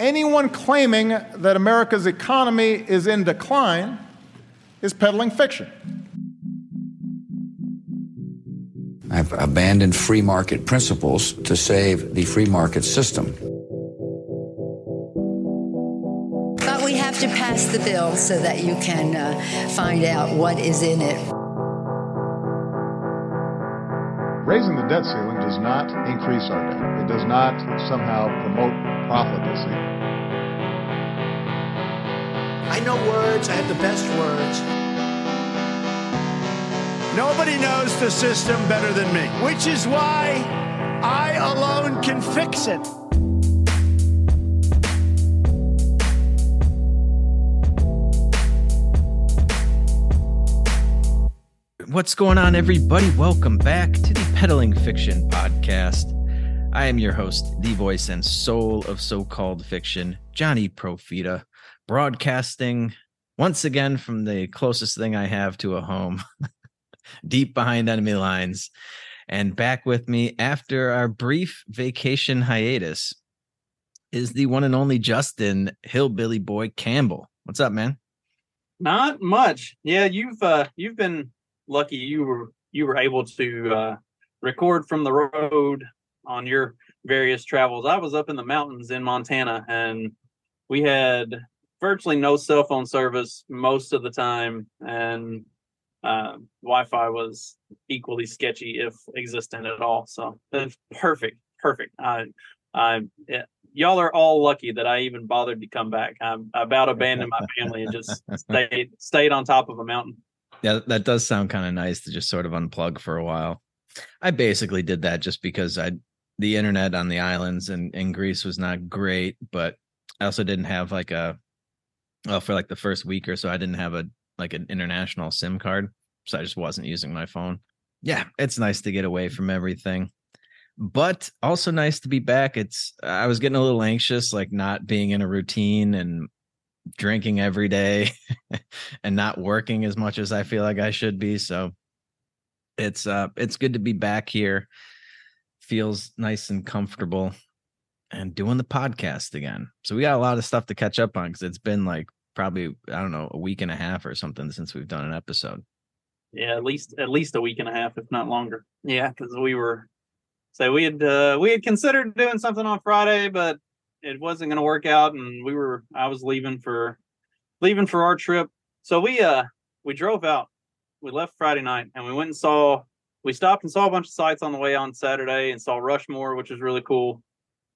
Anyone claiming that America's economy is in decline is peddling fiction. I've abandoned free market principles to save the free market system. But we have to pass the bill so that you can uh, find out what is in it. Raising the debt ceiling does not increase our debt. It does not somehow promote profligacy. I know words, I have the best words. Nobody knows the system better than me, which is why I alone can fix it. What's going on, everybody? Welcome back to the Peddling Fiction Podcast. I am your host, the voice and soul of so called fiction, Johnny Profita, broadcasting once again from the closest thing I have to a home, deep behind enemy lines. And back with me after our brief vacation hiatus is the one and only Justin Hillbilly Boy Campbell. What's up, man? Not much. Yeah, you've uh you've been lucky you were you were able to uh record from the road on your various travels. I was up in the mountains in Montana and we had virtually no cell phone service most of the time and uh, Wi-Fi was equally sketchy if existent at all. So it's perfect, perfect. I, I, yeah, y'all are all lucky that I even bothered to come back. I, I about abandoned my family and just stayed stayed on top of a mountain. Yeah, that does sound kind of nice to just sort of unplug for a while. I basically did that just because I the internet on the islands and in Greece was not great, but I also didn't have like a well for like the first week or so I didn't have a like an international SIM card, so I just wasn't using my phone. Yeah, it's nice to get away from everything. But also nice to be back. It's I was getting a little anxious like not being in a routine and drinking every day and not working as much as I feel like I should be. So it's uh it's good to be back here. Feels nice and comfortable and doing the podcast again. So we got a lot of stuff to catch up on because it's been like probably I don't know a week and a half or something since we've done an episode. Yeah, at least at least a week and a half, if not longer. Yeah, because we were so we had uh, we had considered doing something on Friday, but it wasn't going to work out, and we were I was leaving for leaving for our trip. So we uh we drove out. We left Friday night, and we went and saw. We stopped and saw a bunch of sites on the way on Saturday, and saw Rushmore, which was really cool.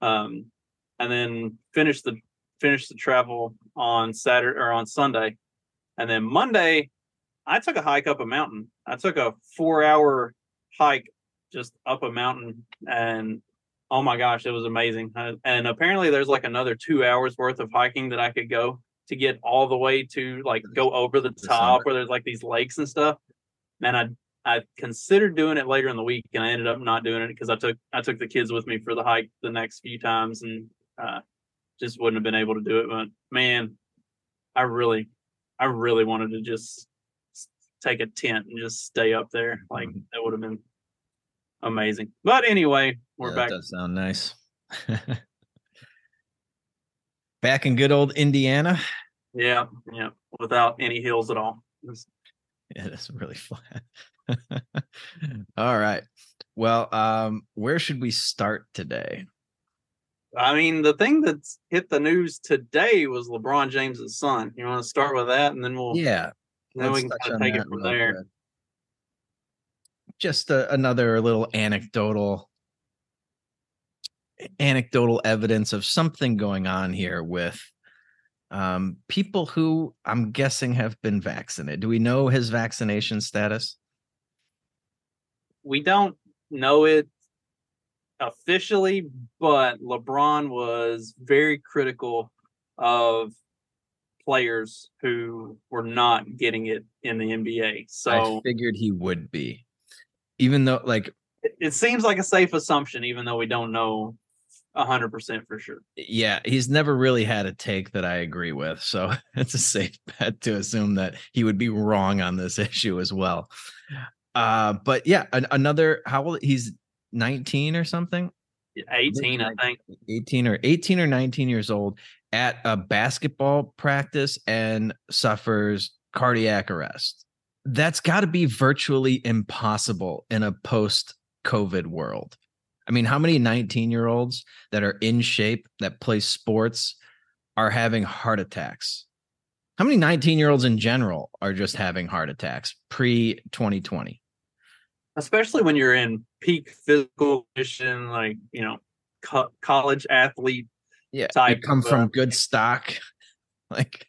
Um, and then finished the finished the travel on Saturday or on Sunday, and then Monday, I took a hike up a mountain. I took a four hour hike just up a mountain, and oh my gosh, it was amazing. Uh, and apparently, there's like another two hours worth of hiking that I could go to get all the way to like go over the top where there's like these lakes and stuff. Man, I I considered doing it later in the week, and I ended up not doing it because I took I took the kids with me for the hike the next few times, and uh, just wouldn't have been able to do it. But man, I really, I really wanted to just take a tent and just stay up there. Like Mhm. that would have been amazing. But anyway, we're Yeah, back. That does sound nice. back in good old Indiana. Yeah, yeah, without any hills at all. Yeah, that's really flat. All right. Well, um, where should we start today? I mean, the thing that's hit the news today was LeBron James's son. You want to start with that, and then we'll Yeah, then we can touch kind of on take it from there. quick. Just a, another little anecdotal anecdotal evidence of something going on here with um, people who I'm guessing have been vaccinated. Do we know his vaccination status? we don't know it officially, but LeBron was very critical of players who were not getting it in the NBA. So I figured he would be, even though like it, it seems like a safe assumption, even though we don't know hundred percent for sure. yeah, he's never really had a take that I agree with. So it's a safe bet to assume that he would be wrong on this issue as well. Uh, but yeah, an, another how old he's 19 or something. 18, I think. 18 or 18 or 19 years old at a basketball practice and suffers cardiac arrest. That's got to be virtually impossible in a post COVID world. I mean, how many 19 year olds that are in shape that play sports are having heart attacks? How many 19 year olds in general are just having heart attacks pre 2020? Especially when you're in peak physical condition, like, you know, co- college athlete. Yeah. Type you come of, from uh, good stock. Like,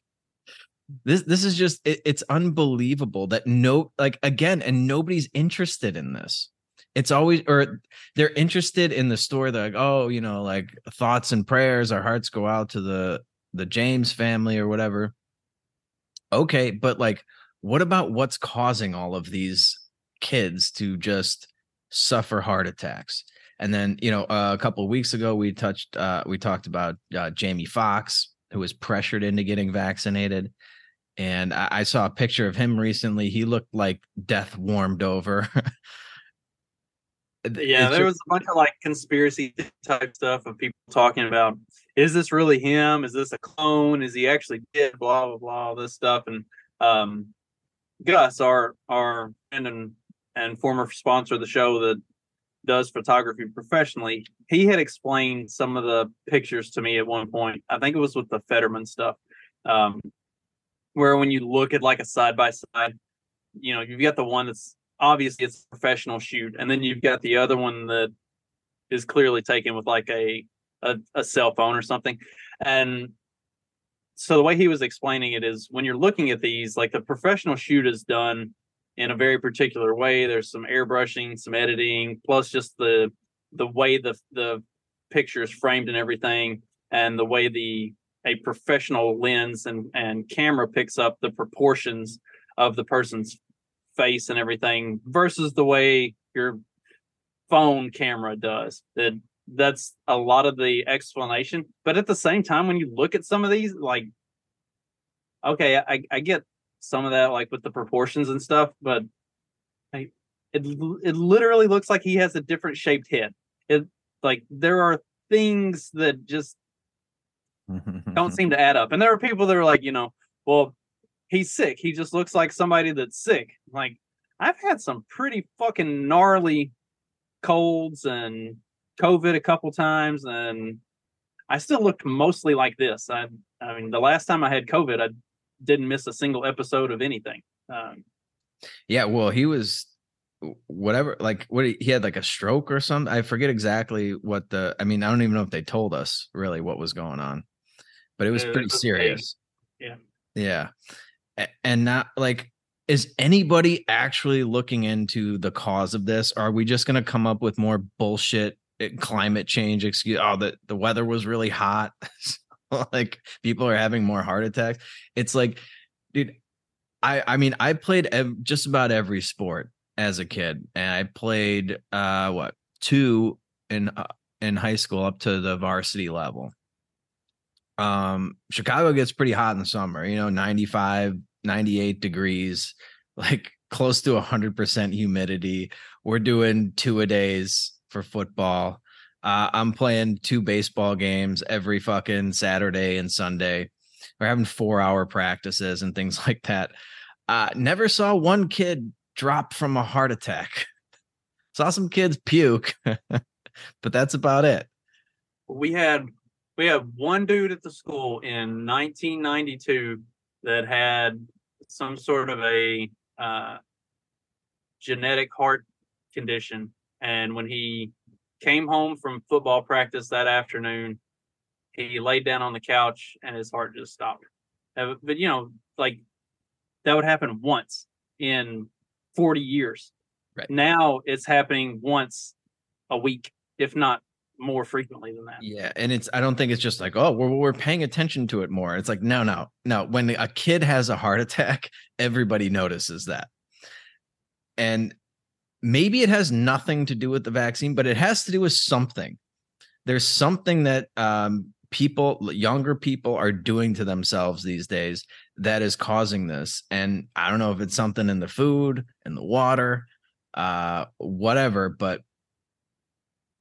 this this is just it, it's unbelievable that no like again and nobody's interested in this. It's always or they're interested in the story they're like oh you know like thoughts and prayers our hearts go out to the the james family or whatever. Okay but like what about what's causing all of these kids to just suffer heart attacks? And then you know uh, a couple weeks ago we touched uh we talked about uh, Jamie Foxx, who was pressured into getting vaccinated and I, I saw a picture of him recently he looked like death warmed over Yeah, there was a bunch of like conspiracy type stuff of people talking about is this really him? Is this a clone? Is he actually dead? Blah blah blah, all this stuff. And um Gus, our our friend and, and former sponsor of the show that does photography professionally, he had explained some of the pictures to me at one point. I think it was with the Fetterman stuff. Um where when you look at like a side by side, you know, you've got the one that's obviously it's professional shoot, and then you've got the other one that is clearly taken with like a a, a cell phone or something. And so the way he was explaining it is when you're looking at these, like the professional shoot is done in a very particular way. There's some airbrushing, some editing, plus just the the way the the picture is framed and everything, and the way the a professional lens and and camera picks up the proportions of the person's face and everything versus the way your phone camera does. That that's a lot of the explanation. But at the same time, when you look at some of these, like, okay, I, I get some of that, like with the proportions and stuff, but I, it it literally looks like he has a different shaped head. It like there are things that just don't seem to add up. And there are people that are like, you know, well, he's sick. He just looks like somebody that's sick. Like I've had some pretty fucking gnarly colds and COVID a couple times, and I still looked mostly like this. I, I mean, the last time I had COVID, I didn't miss a single episode of anything. Um, Yeah, well, he was whatever, like what he, he had like a stroke or something. I forget exactly what the. I mean, I don't even know if they told us really what was going on, but it was pretty serious. Yeah. yeah, and not like. Is anybody actually looking into the cause of this? Or Are we just going to come up with more bullshit eh, climate change excuse? Oh, the the weather was really hot. like people are having more heart attacks. It's like, dude, I I mean I played ev- just about every sport as a kid, and I played uh what two in uh, in high school up to the varsity level. Um, Chicago gets pretty hot in the summer, you know, 95, 98 degrees, like close to 100% humidity. We're doing two a days for football. Uh, I'm playing two baseball games every fucking Saturday and Sunday. We're having four hour practices and things like that. Uh, never saw one kid drop from a heart attack. Saw some kids puke, but that's about it. we had we had one dude at the school in 1992 that had some sort of a uh, genetic heart condition, and when he came home from football practice that afternoon, he laid down on the couch and his heart just stopped. Uh, But you know, like that would happen once in 40 years. Right. Now it's happening once a week, if not more frequently than that. Yeah, and it's I don't think it's just like oh we're we're paying attention to it more. It's like no no no. When a kid has a heart attack, everybody notices that, and maybe it has nothing to do with the vaccine, but it has to do with something. There's something that um, people, younger people, are doing to themselves these days that is causing this, and I don't know if it's something in the food, in the water, uh, whatever, but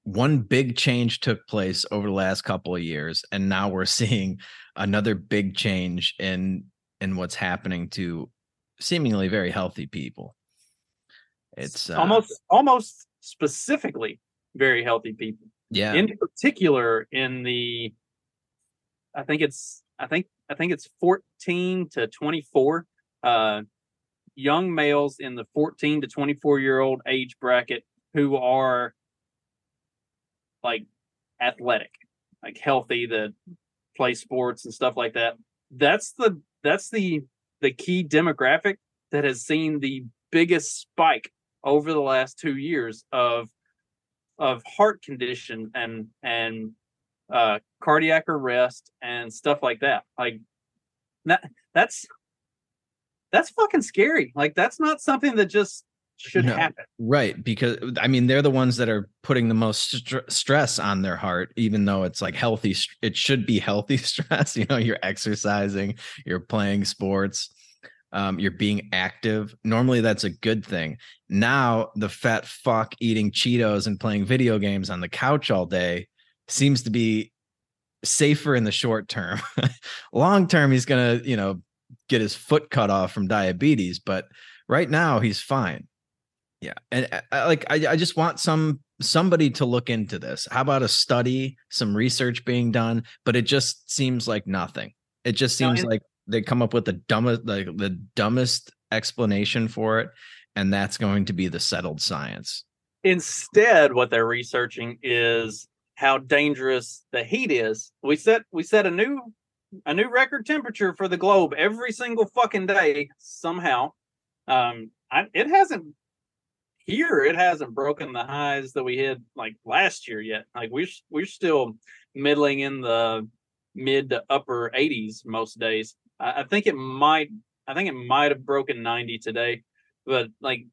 one big change took place over the last couple of years and now we're seeing another big change in in what's happening to seemingly very healthy people. It's uh, almost almost specifically very healthy people. Yeah. In particular in the i think it's i think i think it's 14 to 24 uh young males in the 14 to 24 year old age bracket who are like athletic like healthy that play sports and stuff like that. That's the that's the the key demographic that has seen the biggest spike over the last two years of of heart condition and and uh cardiac arrest and stuff like that. Like that that's that's fucking scary. Like that's not something that just should No. happen. right because i mean they're the ones that are putting the most str- stress on their heart even though it's like healthy st- it should be healthy stress you know you're exercising you're playing sports um, you're being active. Normally that's a good thing. Now the fat fuck eating cheetos and playing video games on the couch all day seems to be safer in the short term. Long term he's gonna you know get his foot cut off from diabetes but right now he's fine yeah, and uh, I, like I, I just want some somebody to look into this. How about a study, some research being done? But it just seems like nothing. It just seems and- like they come up with the dumbest, like the dumbest explanation for it, and that's going to be the settled science. instead what they're researching is how dangerous the heat is we set we set a new a new record temperature for the globe every single fucking day somehow um I, it hasn't here it hasn't broken the highs that we had like last year yet. Like we're we're still middling in the mid to upper 80s most days. I, I think it might i think it might have broken 90 today but like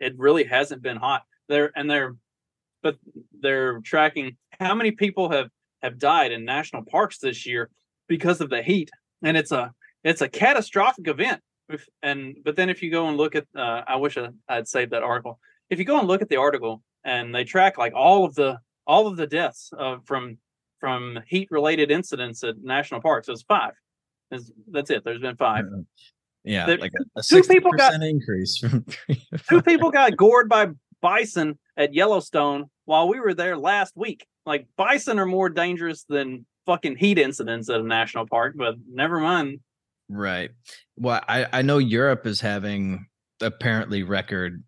it really hasn't been hot. They're and they're but they're tracking how many people have have died in national parks this year because of the heat. And it's a it's a catastrophic event. If- and but then if you go and look at uh, i wish I, i'd saved that article if you go and look at the article and they track like all of the all of the deaths uh, from from heat related incidents at national parks it's five It's- that's it there's been five Yeah, There- like a, a two people got- 60% increase from three two people got gored by bison at Yellowstone while we were there last week. Like bison are more dangerous than fucking heat incidents at a national park, but never mind. Right. Well, I I know Europe is having apparently record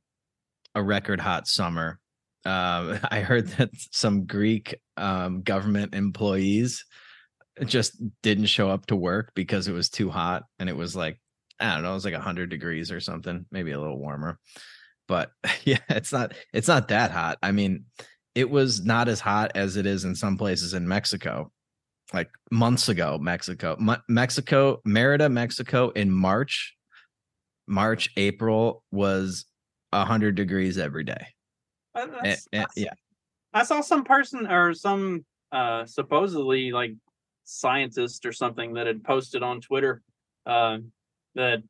a record hot summer. Uh, I heard that some Greek um, government employees just didn't show up to work because it was too hot, and it was like I don't know, it was like hundred degrees or something, maybe a little warmer. But yeah, it's not it's not that hot. I mean, it was not as hot as it is in some places in Mexico like months ago mexico Me- mexico merida mexico in march march april was 100 degrees every day Uh, And- that's- and- I s- yeah I saw some person or some uh supposedly like scientist or something that had posted on Twitter uh, that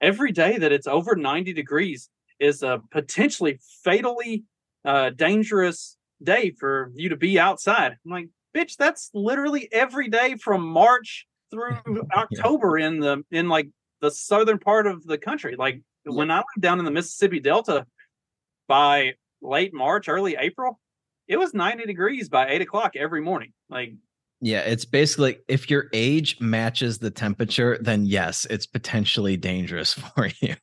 every day that it's over 90 degrees is a potentially fatally uh dangerous day for you to be outside. I'm like, bitch, that's literally every day from March through October in the in like the southern part of the country. Like when I lived down in the Mississippi Delta by late March, early April, it was 90 degrees by eight o'clock every morning. Like, yeah it's basically if your age matches the temperature then yes it's potentially dangerous for you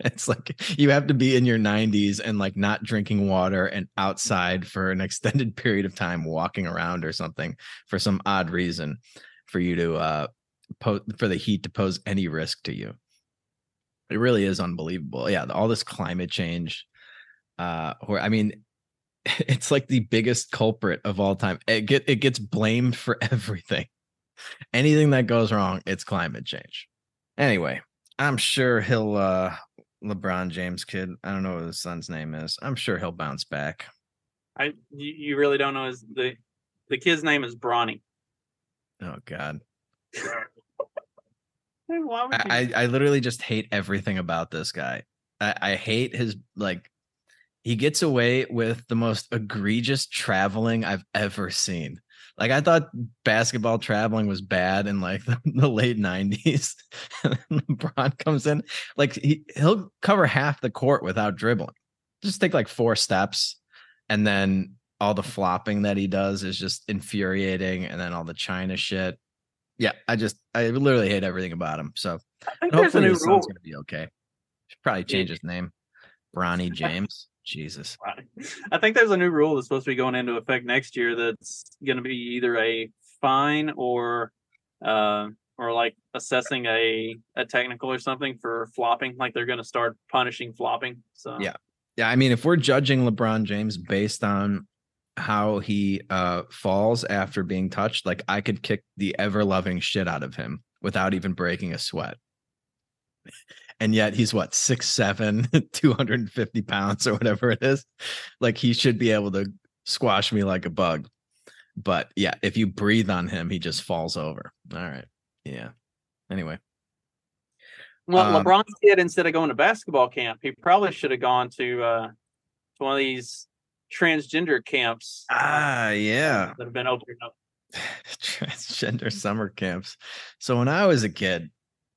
it's like you have to be in your 90s and like not drinking water and outside for an extended period of time walking around or something for some odd reason for you to uh po- for the heat to pose any risk to you it really is unbelievable. Yeah all this climate change uh where i mean it's like the biggest culprit of all time. It get it gets blamed for everything. Anything that goes wrong it's climate change. Anyway i'm sure he'll uh lebron james kid i don't know what his son's name is i'm sure he'll bounce back. I you, really don't know his the the kid's name is Bronny. oh god Hey, Why would you? I, I I literally just hate everything about this guy. I, I hate his like he gets away with the most egregious traveling I've ever seen. Like I thought basketball traveling was bad in like the, the late 90s. LeBron comes in, like he, he'll cover half the court without dribbling. Just take like four steps and then all the flopping that he does is just infuriating and then all the china shit yeah i just i literally hate everything about him so I think hopefully new his son's gonna be okay. Should probably change his name. Ronnie james? Jesus. I think there's a new rule that's supposed to be going into effect next year that's going to be either a fine or uh or like assessing a a technical or something for flopping like they're going to start punishing flopping so. Yeah. yeah i mean if we're judging lebron james based on how he uh falls after being touched like i could kick the ever loving shit out of him without even breaking a sweat. And yet he's what six seven 250 pounds or whatever it is? Like he should be able to squash me like a bug. But yeah if you breathe on him he just falls over. All right. Yeah. Anyway. Well Um, lebron's kid instead of going to basketball camp he probably should have gone to uh to one of these transgender camps uh, ah yeah that have been opening up transgender summer camps. So when I was a kid,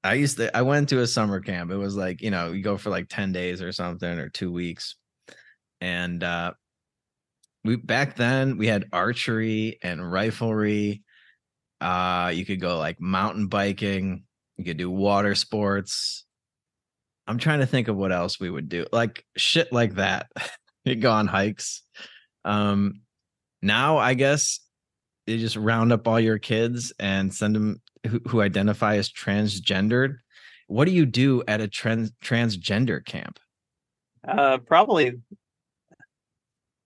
I used to I went to a summer camp. It was like, you know, you go for like 10 days or something or 2 weeks. And uh we back then we had archery and riflery. Uh you could go like mountain biking, you could do water sports. I'm trying to think of what else we would do. Like shit like that. you go on hikes. Um now I guess you just round up all your kids and send them who, who identify as transgendered. What do you do at a trans transgender camp? Uh, probably.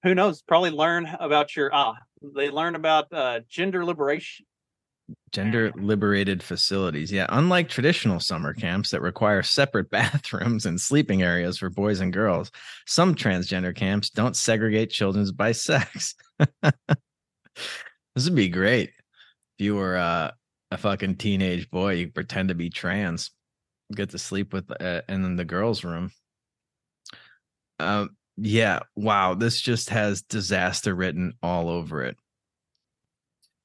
Who knows? Probably learn about your ah. They learn about uh, gender liberation. Gender liberated facilities. Yeah, unlike traditional summer camps that require separate bathrooms and sleeping areas for boys and girls, some transgender camps don't segregate children by sex. this would be great if you were uh, a fucking teenage boy, you pretend to be trans, get to sleep with uh, and in the girls' room. Um, yeah, wow, this just has disaster written all over it.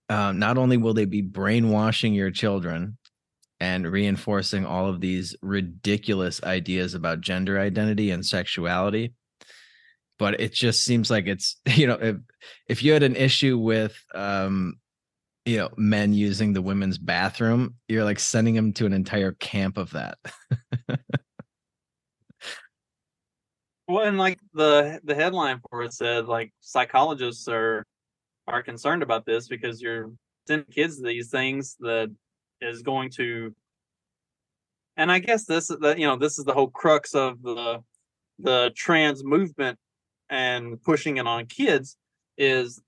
Um, not only will they be brainwashing your children and reinforcing all of these ridiculous ideas about gender identity and sexuality, but it just seems like it's you know if if you had an issue with um you know men using the women's bathroom, you're like sending them to an entire camp of that. Well, and like the the headline for it said, like psychologists are are concerned about this because you're sending kids these things that is going to. And I guess this is you know this is the whole crux of the the trans movement and pushing it on kids is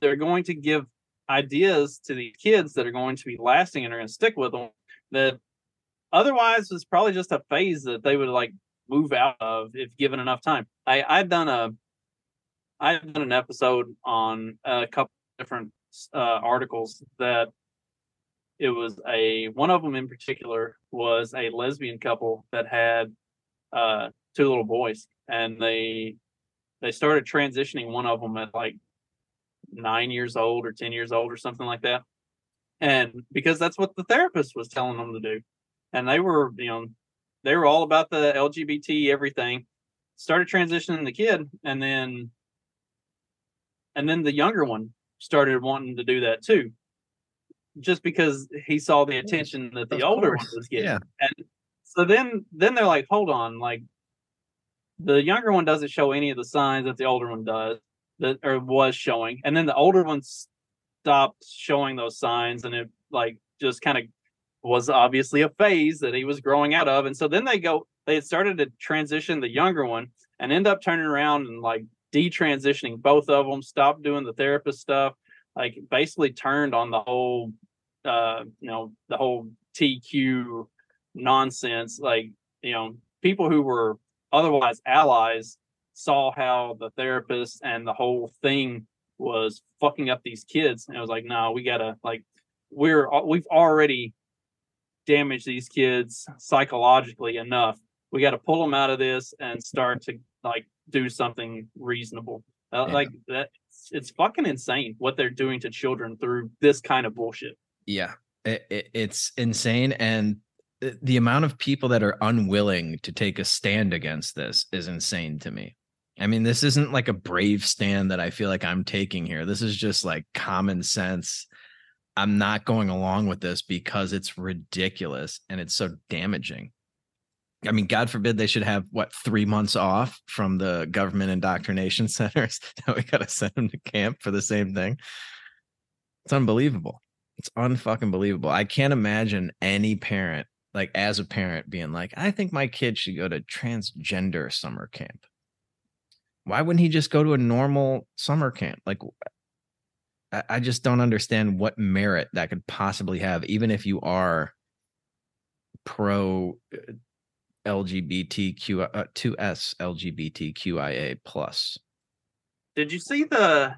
they're going to give ideas to the kids that are going to be lasting and are going to stick with them that otherwise is probably just a phase that they would like move out of if given enough time. I I've done a I've done an episode on a couple different uh, articles that it was a one of them in particular was a lesbian couple that had uh two little boys and they they started transitioning one of them at like nine years old or ten years old or something like that. And because that's what the therapist was telling them to do. And they were you know they were all about the lgbt everything. Started transitioning the kid and then and then the younger one started wanting to do that too just because he saw the attention that the Of older one was getting. Yeah. and so then then they're like hold on like the younger one doesn't show any of the signs that the older one does that or was showing. And then the older one stopped showing those signs and it like just kind of was obviously a phase that he was growing out of. And so then they go they started to transition the younger one and end up turning around and like detransitioning both of them stopped doing the therapist stuff like basically turned on the whole uh you know the whole tq nonsense like you know people who were otherwise allies saw how the therapist and the whole thing was fucking up these kids and it was like no we gotta like we're we've already damaged these kids psychologically enough. We got to pull them out of this and start to like do something reasonable. Uh, Yeah. Like that, it's fucking insane what they're doing to children through this kind of bullshit. Yeah, it, it, it's insane, and the- the amount of people that are unwilling to take a stand against this is insane to me. I mean, this isn't like a brave stand that I feel like I'm taking here. This is just like common sense. I'm not going along with this because it's ridiculous and it's so damaging. I mean, God forbid they should have what three months off from the government indoctrination centers. Now we got to send them to camp for the same thing. It's unbelievable. It's unfucking believable. I can't imagine any parent, like as a parent, being like, I think my kid should go to transgender summer camp. Why wouldn't he just go to a normal summer camp? Like, I, just don't understand what merit that could possibly have, even if you are pro uh, LGBTQ uh, 2S LGBTQIA plus. Did you see the?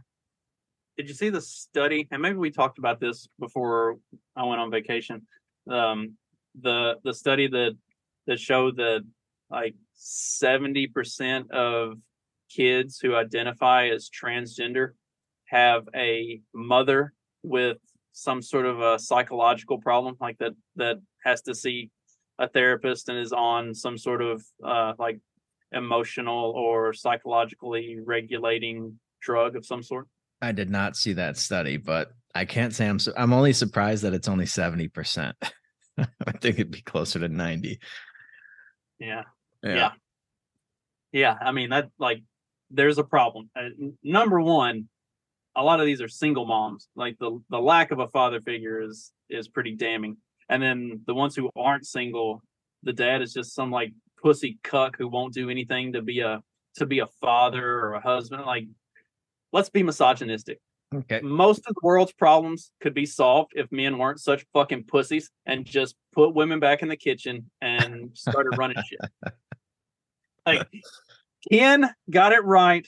Did you see the study? And maybe we talked about this before I went on vacation. Um, the the study that that showed that like seventy percent of kids who identify as transgender have a mother with some sort of a psychological problem, like that that has to see a therapist and is on some sort of uh, like emotional or psychologically regulating drug of some sort. I did not see that study, but I can't say I'm. Su- I'm only surprised that it's only seventy percent. I think it'd be closer to ninety. Yeah. Yeah. Yeah. I mean, that like, there's a problem. Uh, number one, a lot of these are single moms. Like the the lack of a father figure is is pretty damning. And then the ones who aren't single, the dad is just some like pussy cuck who won't do anything to be a to be a father or a husband. Like, let's be misogynistic. Okay. Most of the world's problems could be solved if men weren't such fucking pussies and just put women back in the kitchen and started running shit. Like Ken got it right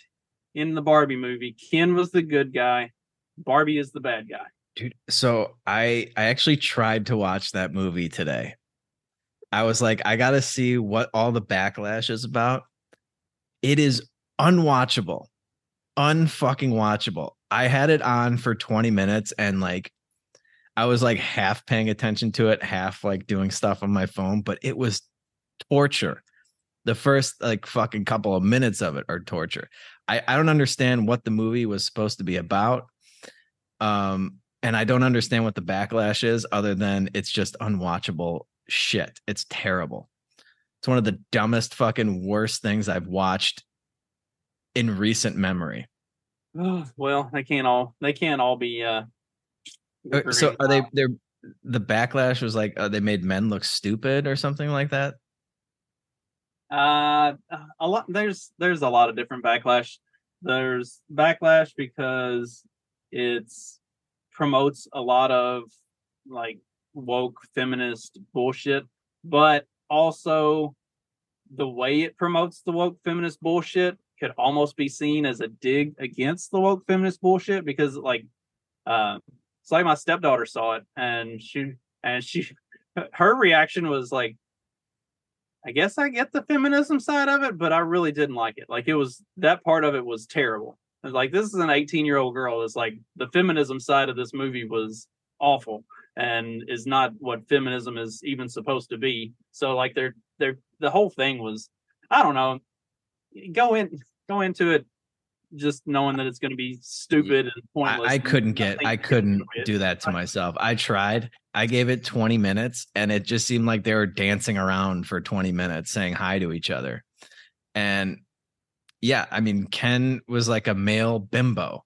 in the Barbie movie. Ken was the good guy. Barbie is the bad guy. Dude, so I I actually tried to watch that movie today. I was like, I gotta see what all the backlash is about. It is unwatchable, unfucking watchable. I had it on for 20 minutes and like I was like half paying attention to it, half like doing stuff on my phone, but it was torture. The first like fucking couple of minutes of it are torture. I, I don't understand what the movie was supposed to be about. Um, and I don't understand what the backlash is other than it's just unwatchable shit. It's terrible. It's one of the dumbest fucking worst things I've watched in recent memory. well, they can't all they can't all be uh Uh, So are they they're the backlash was like uh, they made men look stupid or something like that? Uh, a lot. There's there's a lot of different backlash. There's backlash because it's promotes a lot of like woke feminist bullshit, but also the way it promotes the woke feminist bullshit could almost be seen as a dig against the woke feminist bullshit because like uh it's like my stepdaughter saw it and she and she her reaction was like I guess I get the feminism side of it, but I really didn't like it. Like it was that part of it was terrible. Like this is an 18 year old girl. It's like the feminism side of this movie was awful and is not what feminism is even supposed to be. So like they're they're the whole thing was I don't know. Go in go into it just knowing that it's going to be stupid and pointless. I, I couldn't get I couldn't do that to myself. I tried. I gave it 20 minutes and it just seemed like they were dancing around for 20 minutes saying hi to each other. And yeah, I mean Ken was like a male bimbo.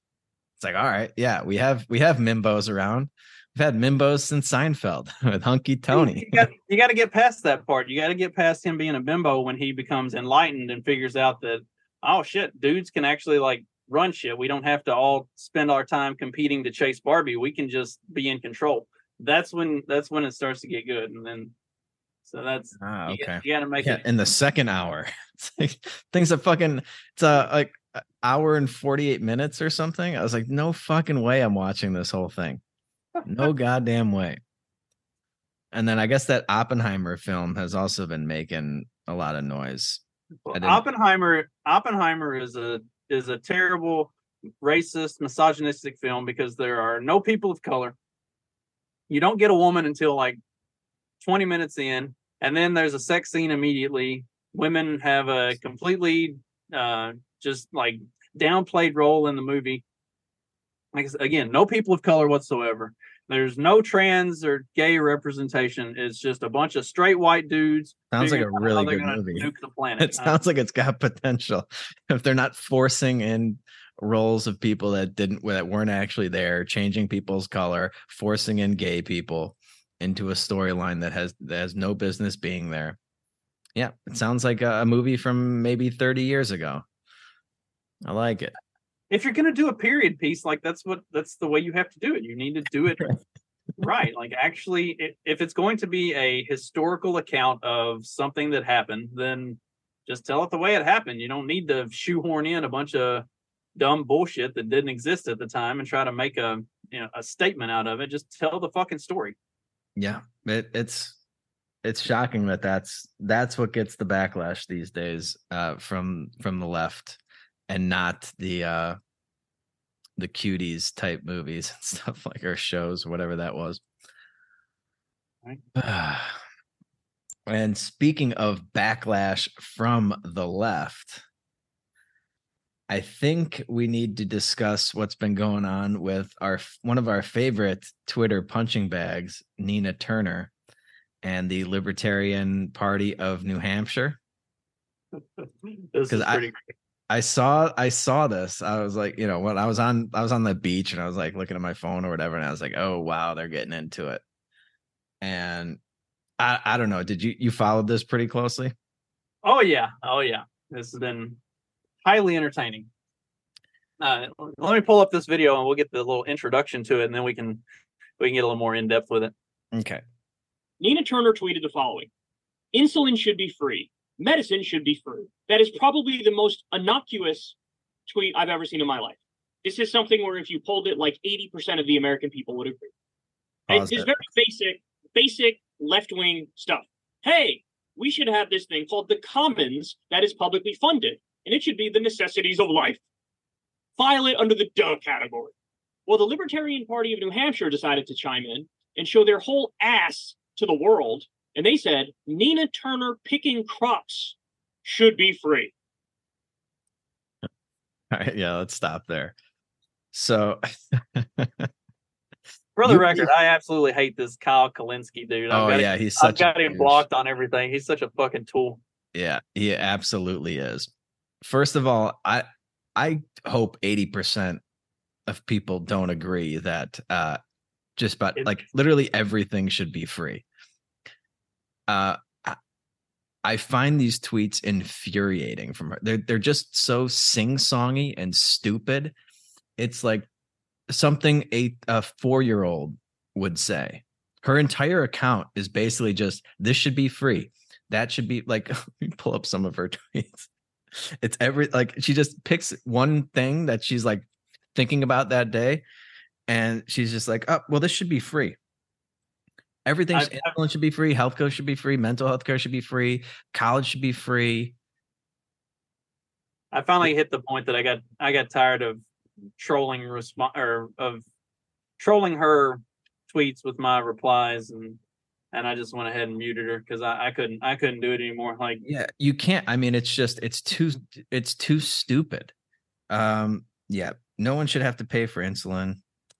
It's like, all right, yeah, we have we have mimbos around. We've had mimbos since Seinfeld with Hunky Tony. You got, to get past that part. You got to get past him being a bimbo when he becomes enlightened and figures out that oh shit, dudes can actually like run shit. We don't have to all spend our time competing to chase Barbie. We can just be in control. That's when that's when it starts to get good, and then so that's Ah, you, okay. you got to make Yeah, it. in the second hour. It's like things are fucking it's a like hour and 48 minutes or something. I was like, no fucking way I'm watching this whole thing. No goddamn way. And then I guess that Oppenheimer film has also been making a lot of noise. Well, Oppenheimer Oppenheimer is a is a terrible racist misogynistic film because there are no people of color. You don't get a woman until like 20 minutes in and then there's a sex scene immediately. Women have a completely uh just like downplayed role in the movie. Like again, no people of color whatsoever. There's no trans or gay representation. It's just a bunch of straight white dudes. Sounds like a figuring out how really good movie. Nuke the planet. It sounds like it's got potential. If they're not forcing in roles of people that didn't that weren't actually there, changing people's color, forcing in gay people into a storyline that has that has no business being there. Yeah, it sounds like a, a movie from maybe 30 years ago. I like it. if you're gonna do a period piece, like that's what that's the way you have to do it. You need to do it right. Like actually, if it's going to be a historical account of something that happened, then just tell it the way it happened. You don't need to shoehorn in a bunch of dumb bullshit that didn't exist at the time and try to make a you know a statement out of it. Just tell the fucking story. Yeah, it, it's it's shocking that that's that's what gets the backlash these days uh, from from the left, and not the uh, the cuties type movies and stuff like our shows, whatever that was. Right. and speaking of backlash from the left, I think we need to discuss what's been going on with our one of our favorite Twitter punching bags, Nina Turner, and the Libertarian Party of New Hampshire. This is I- pretty. I saw I saw this. I was like, you know, when I was on I was on the beach and I was like looking at my phone or whatever, and I was like, oh wow, they're getting into it. And I I don't know. Did you you followed this pretty closely? Oh yeah, oh yeah. This has been highly entertaining. Uh, let me pull up this video and we'll get the little introduction to it, and then we can we can get a little more in depth with it. Okay. Nina Turner tweeted the following Insulin should be free. Medicine should be free. That is probably the most innocuous tweet I've ever seen in my life. This is something where if you pulled it, like 80% of the American people would agree. Pause It's very basic, basic left wing stuff. Hey, we should have this thing called the Commons that is publicly funded, and it should be the necessities of life. File it under the duh category. Well, the Libertarian Party of New Hampshire decided to chime in and show their whole ass to the world, and they said Nina Turner picking crops should be free. All right, yeah, let's stop there. So For the You- record, I absolutely hate this Kyle Kulinski dude. I've Oh got yeah, him, he's I've got a him douche. blocked on everything. He's such a fucking tool. Yeah, he absolutely is. First of all, I I hope 80% of people don't agree that uh just about like literally everything should be free. Uh I- find these tweets infuriating from her. They're they're just so sing-songy and stupid. It's like something a a four-year-old would say. Her entire account is basically just this should be free that should be like let me pull up some of her tweets it's every like she just picks one thing that she's like thinking about that day and she's just like oh well this should be free. Everything should be free health care should be free mental health care should be free college should be free. I finally hit the point that I got I got tired of trolling response or of trolling her tweets with my replies and and I just went ahead and muted her because I, I couldn't I couldn't do it anymore. Like yeah you can't i mean it's just it's too it's too stupid. Um yeah no one should have to pay for insulin.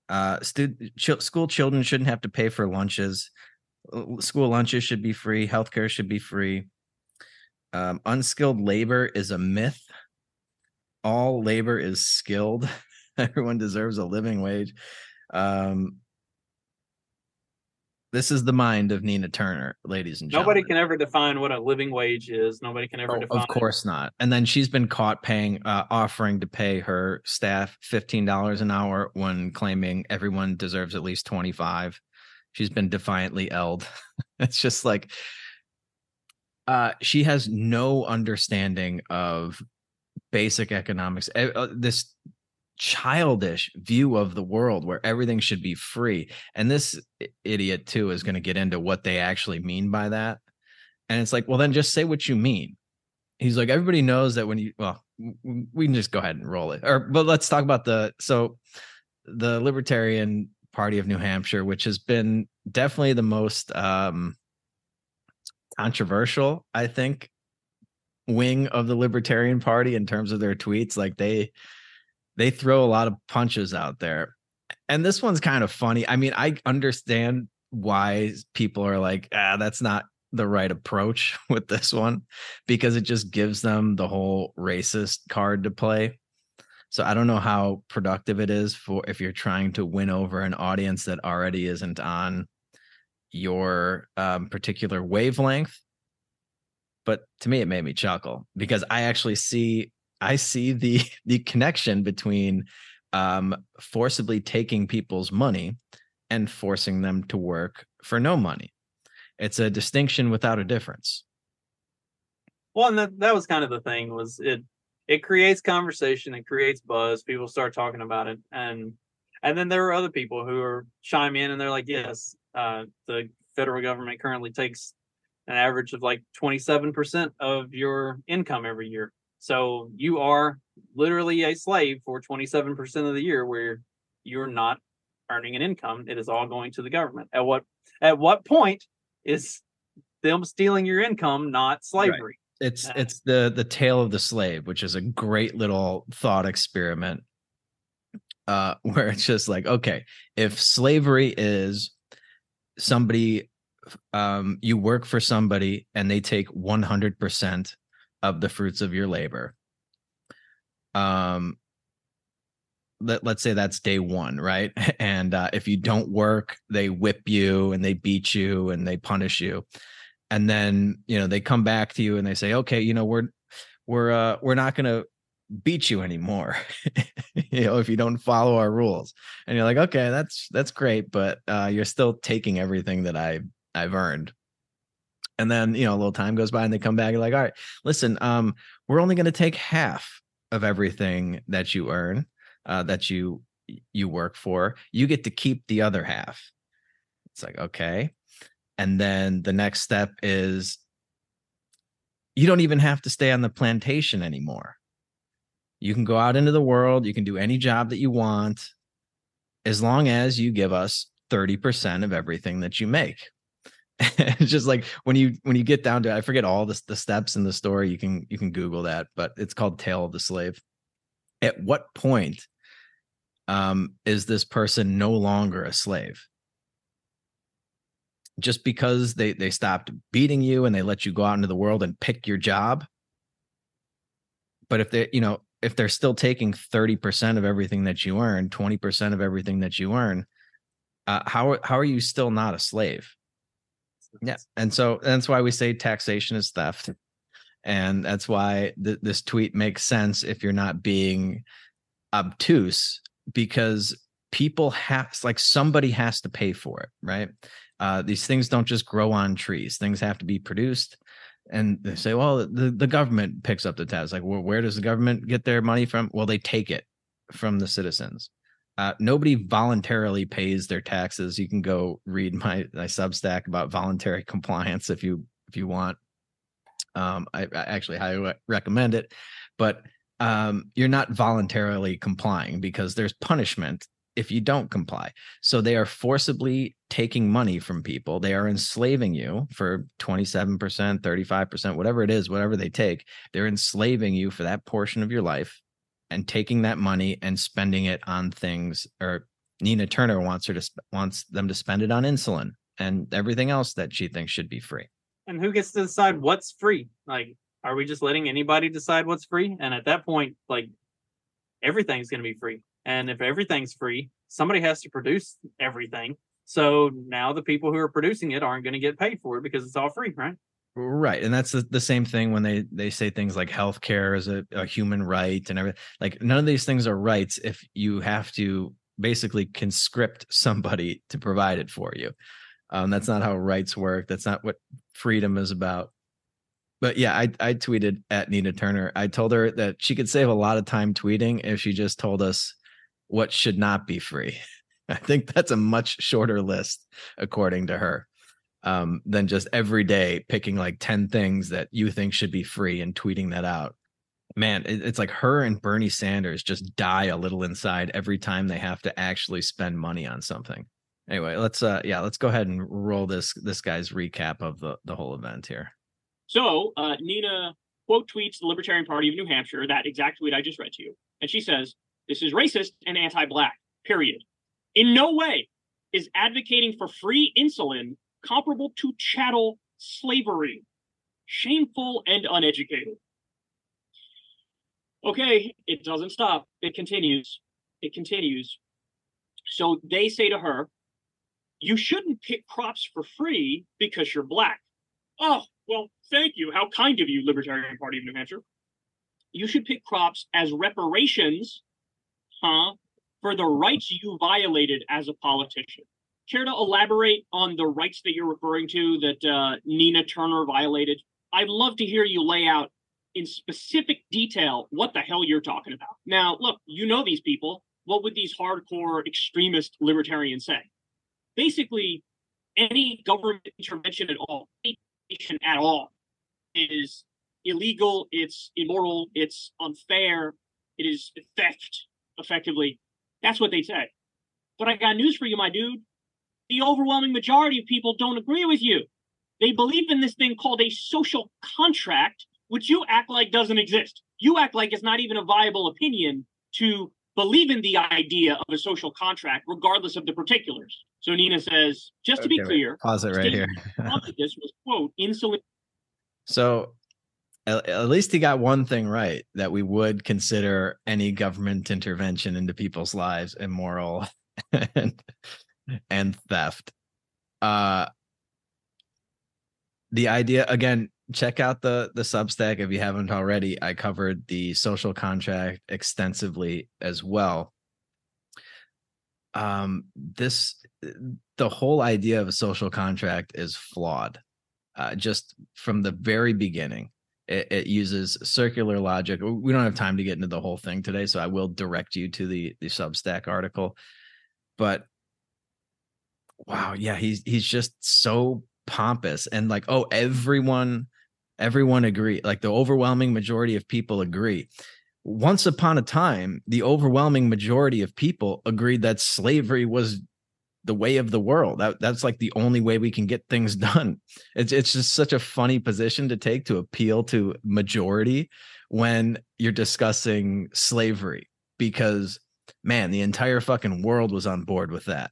Uh stu- ch- school children shouldn't have to pay for lunches. School lunches should be free healthcare should be free. Um unskilled labor is a myth. All labor is skilled. Everyone deserves a living wage. Um this is the mind of Nina Turner, ladies and gentlemen. nobody can ever define what a living wage is. Nobody can ever Oh, define. of course not. And then she's been caught paying, uh, offering to pay her staff fifteen dollars an hour when claiming everyone deserves at least twenty five. She's been defiantly eld. it's just like, uh, she has no understanding of basic economics. Eh, uh, This childish view of the world where everything should be free. And this idiot too is going to get into what they actually mean by that. And it's like, well, then just say what you mean. he's like everybody knows that when you well we can just go ahead and roll it or but let's talk about the so the libertarian party of new hampshire which has been definitely the most um controversial i think wing of the libertarian party in terms of their tweets like they they throw a lot of punches out there and this one's kind of funny i mean i understand why people are like ah that's not the right approach with this one because it just gives them the whole racist card to play. So I don't know how productive it is for if you're trying to win over an audience that already isn't on your um, particular wavelength. But to me, it made me chuckle because I actually see I see the the connection between um, forcibly taking people's money and forcing them to work for no money. It's a distinction without a difference. Well, and that, that was kind of the thing was it it creates conversation, it creates buzz. People start talking about it, and and then there are other people who are chime in and they're like, yes, uh, the federal government currently takes an average of like 27% of your income every year. So you are literally a slave for 27% of the year where you're not earning an income. It is all going to the government. At what at what point is them stealing your income, not slavery. Right. It's uh, it's the the tale of the slave, which is a great little thought experiment. Uh, where it's just like, okay, if slavery is somebody um you work for somebody and they take 100% of the fruits of your labor. Um let, let's say that's day one right? And uh, if you don't work they whip you and they beat you and they punish you. And then you know they come back to you and they say okay you know we're we're uh we're not going to beat you anymore. You know if you don't follow our rules. And you're like okay that's that's great but uh you're still taking everything that i i've earned and then you know a little time goes by and they come back and like all right listen um we're only going to take half of everything that you earn uh, that you you work for. You get to keep the other half. It's like okay. And then the next step is you don't even have to stay on the plantation anymore. You can go out into the world you can do any job that you want as long as you give us 30% of everything that you make it's just like when you when you get down to it, i forget all the, the steps in the story you can you can google that but it's called tale of the slave at what point um, is this person no longer a slave? Just because they they stopped beating you and they let you go out into the world and pick your job. But if they, you know, if they're still taking 30% of everything that you earn, 20% of everything that you earn, uh, how how are you still not a slave? Yeah, and so that's why we say taxation is theft, and that's why th- this tweet makes sense if you're not being obtuse because people have like somebody has to pay for it, right? Uh, these things don't just grow on trees; things have to be produced. And they say, well, the, the government picks up the tax. Like, well, where does the government get their money from? Well, they take it from the citizens. Uh, nobody voluntarily pays their taxes. You can go read my my Substack about voluntary compliance if you if you want. Um, I, I actually highly recommend it, but um, you're not voluntarily complying because there's punishment if you don't comply. So they are forcibly taking money from people. They are enslaving you for 27%, 35%, whatever it is, whatever they take. They're enslaving you for that portion of your life and taking that money and spending it on things or Nina Turner wants her to wants them to spend it on insulin and everything else that she thinks should be free. And who gets to decide what's free? Like are we just letting anybody decide what's free? And at that point, like everything's going to be free. And if everything's free, somebody has to produce everything. So now the people who are producing it aren't going to get paid for it because it's all free, right? Right. And that's the, the same thing when they, they say things like healthcare is a, a human right and everything. Like none of these things are rights if you have to basically conscript somebody to provide it for you. Um, that's not how rights work. That's not what freedom is about but yeah, I I tweeted at Nina Turner. I told her that she could save a lot of time tweeting if she just told us what should not be free. I think that's a much shorter list according to her. Um, than just every day picking like 10 things that you think should be free and tweeting that out. Man, it, it's like her and Bernie Sanders just die a little inside every time they have to actually spend money on something. Anyway, let's uh yeah, let's go ahead and roll this this guy's recap of the the whole event here. So uh, Nina quote tweets the Libertarian Party of New Hampshire, that exact tweet I just read to you. And she says, This is racist and anti black, period. In no way is advocating for free insulin comparable to chattel slavery. Shameful and uneducated. Okay, it doesn't stop. It continues. It continues. So they say to her, You shouldn't pick crops for free because you're black. Oh, well, thank you. How kind of you, Libertarian Party of New Hampshire. You should pick crops as reparations, huh, for the rights you violated as a politician. Care to elaborate on the rights that you're referring to that uh, Nina Turner violated? I'd love to hear you lay out in specific detail what the hell you're talking about. Now, look, you know these people. What would these hardcore extremist libertarians say? Basically, any government intervention at all, any at all is illegal, it's immoral, it's unfair, it is theft, effectively. That's what they say. But I got news for you, my dude. The overwhelming majority of people don't agree with you. They believe in this thing called a social contract, which you act like doesn't exist. You act like it's not even a viable opinion to believe in the idea of a social contract, regardless of the particulars. So Nina says, just to be clear, pause it right here. this was quote insulin. So at, at least he got one thing right that we would consider any government intervention into people's lives immoral and and theft. Uh the idea again check out the the substack if you haven't already. I covered the social contract extensively as well. Um this the whole idea of a social contract is flawed. Uh, just from the very beginning it, it, uses circular logic. We don't have time to get into the whole thing today so i will direct you to the the substack article. But wow yeah he's he's just so pompous and like oh everyone everyone agree like the overwhelming majority of people agree. Once upon a time the overwhelming majority of people agreed that slavery was the way of the world. That that's like the only way we can get things done. It's it's just such a funny position to take to appeal to majority when you're discussing slavery because man the entire fucking world was on board with that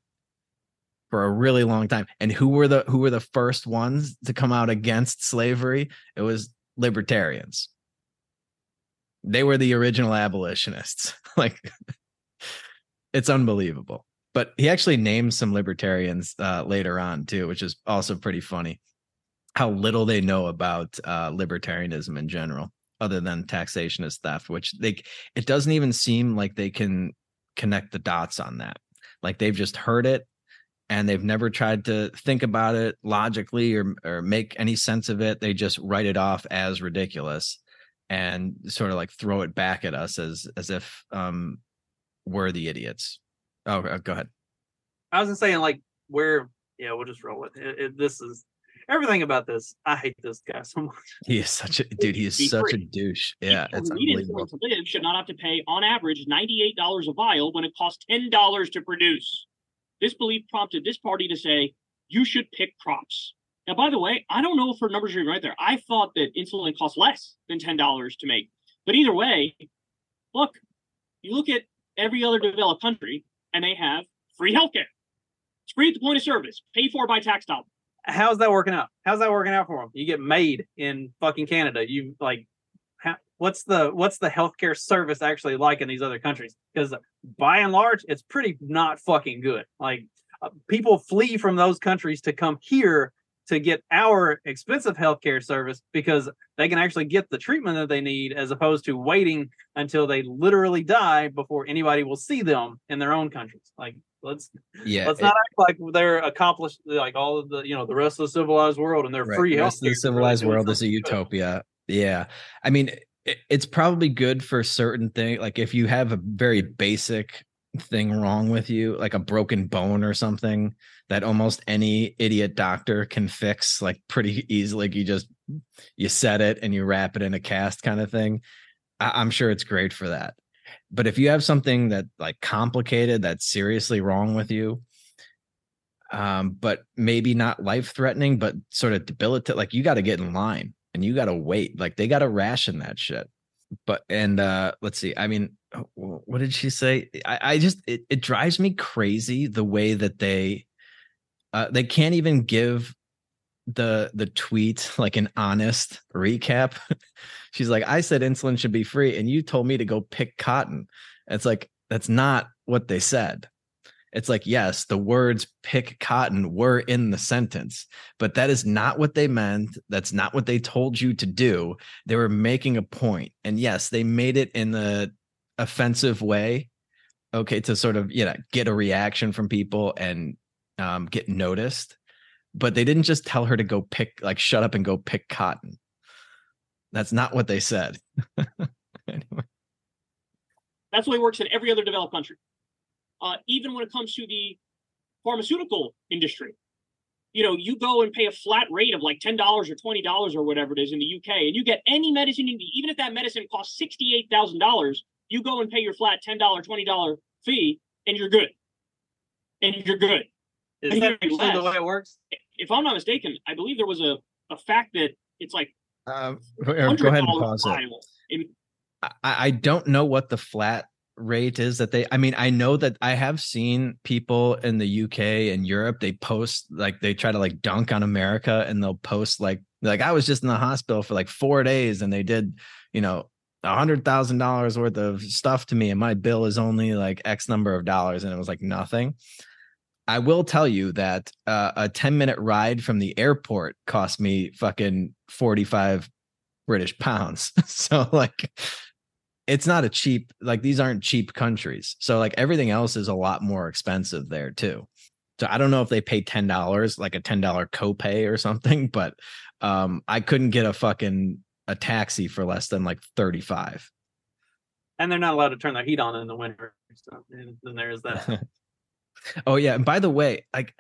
for a really long time. And who were the who were the first ones to come out against slavery? It was libertarians. They were the original abolitionists. like it's unbelievable. But he actually named some libertarians uh, later on too, which is also pretty funny. How little they know about uh, libertarianism in general, other than taxation is theft, which they it doesn't even seem like they can connect the dots on that. Like they've just heard it and they've never tried to think about it logically or or make any sense of it. They just write it off as ridiculous and sort of like throw it back at us as as if um we're the idiots. Oh, uh, go ahead. I was saying like we're yeah, we'll just roll with it. it. This is everything about this. I hate this guy so much. He is such a dude. He is such free. a douche. Yeah, it's unbelievable. To live should not have to pay on average ninety eight dollars a vial when it costs ten dollars to produce. This belief prompted this party to say, you should pick crops. Now, by the way, I don't know if her numbers are right there. I thought that insulin costs less than $10 to make. But either way, look, you look at every other developed country and they have free healthcare. It's free at the point of service, paid for by tax dollars. How's that working out? How's that working out for them? You get made in fucking Canada. You like what's the what's the healthcare service actually like in these other countries? Because by and large, it's pretty not fucking good. Like uh, people flee from those countries to come here to get our expensive healthcare service because they can actually get the treatment that they need as opposed to waiting until they literally die before anybody will see them in their own countries. Like let's yeah let's it, not act like they're accomplished like all of the you know the rest of the civilized world and they're right. free the rest of the civilized world is a utopia yeah i mean it's probably good for certain things like if you have a very basic thing wrong with you, like a broken bone or something that almost any idiot doctor can fix like pretty easily. Like you just you set it and you wrap it in a cast kind of thing. I- I'm sure it's great for that. But if you have something that like complicated that's seriously wrong with you, um, but maybe not life threatening, but sort of debilitate, like you got to get in line and you got to wait. Like they got to ration that shit. But and uh let's see. I mean, what did she say? I, I just it, it drives me crazy the way that they uh they can't even give the the tweet like an honest recap. She's like, I said insulin should be free, and you told me to go pick cotton. It's like that's not what they said. It's like, yes, the words pick cotton were in the sentence, but that is not what they meant. That's not what they told you to do. They were making a. And yes, they made it in the offensive way. Okay, to sort of, you know, get a reaction from people and um, get noticed. But they didn't just tell her to go pick, like, shut up and go pick cotton. That's not what they said. anyway. That's the way it works in every other developed country. Uh, even when it comes to the pharmaceutical industry, you know, you go and pay a flat rate of like ten dollars or twenty dollars or whatever it is in the UK, and you get any medicine you need, even if that medicine costs sixty-eight thousand dollars. You go and pay your flat ten dollar, twenty dollar fee, and you're good. And you're good. Is And that you're actually the way it works? If I'm not mistaken, I believe there was a, a fact that it's like Um, go ahead hundred and dollars pause it. In, I, I don't know what the flat rate is that they I mean I know that I have seen people in the UK and Europe they post like they try to like dunk on America and they'll post like like I was just in the hospital for like 4 days and they did you know a hundred thousand dollars worth of stuff to me and my bill is only like X number of dollars and it was like nothing. I will tell you that uh, a 10 minute ride from the airport cost me fucking 45 British pounds. so like it's not a cheap like these aren't cheap countries. So like everything else is a lot more expensive there too. So I don't know if they pay ten dollars, like a ten dollar copay or something, but um I couldn't get a fucking a taxi for less than like thirty five. And they're not allowed to turn their heat on in the winter. So and then there's that. oh yeah, and by the way, like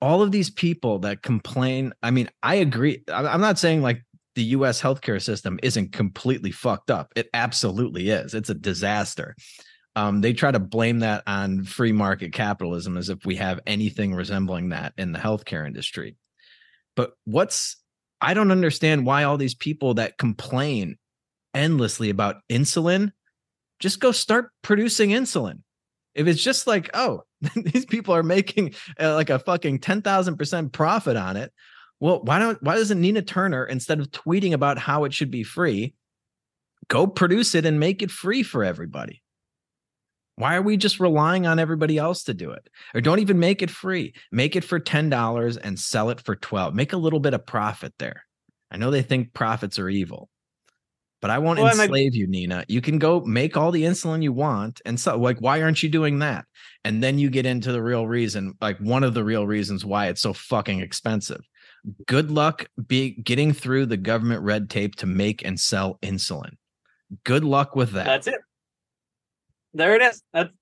all of these people that complain, I mean, I agree. I'm not saying like the US healthcare system isn't completely fucked up. It absolutely is. It's a disaster. Um, they try to blame that on free market capitalism as if we have anything resembling that in the healthcare industry. But what's I don't understand why all these people that complain endlessly about insulin just go start producing insulin. If it's just like, oh, these people are making uh, like a fucking 10,000% profit on it. Well, why don't why doesn't Nina Turner instead of tweeting about how it should be free, go produce it and make it free for everybody? Why are we just relying on everybody else to do it? Or don't even make it free. Make it for $10 and sell it for 12. Make a little bit of profit there. I know they think profits are evil. But I won't Well, and I- enslave you, Nina. You can go make all the insulin you want. And so, like, why aren't you doing that? And then you get into the real reason, like one of the real reasons why it's so fucking expensive. Good luck be getting through the government red tape to make and sell insulin. Good luck with that. That's it. There it is. That's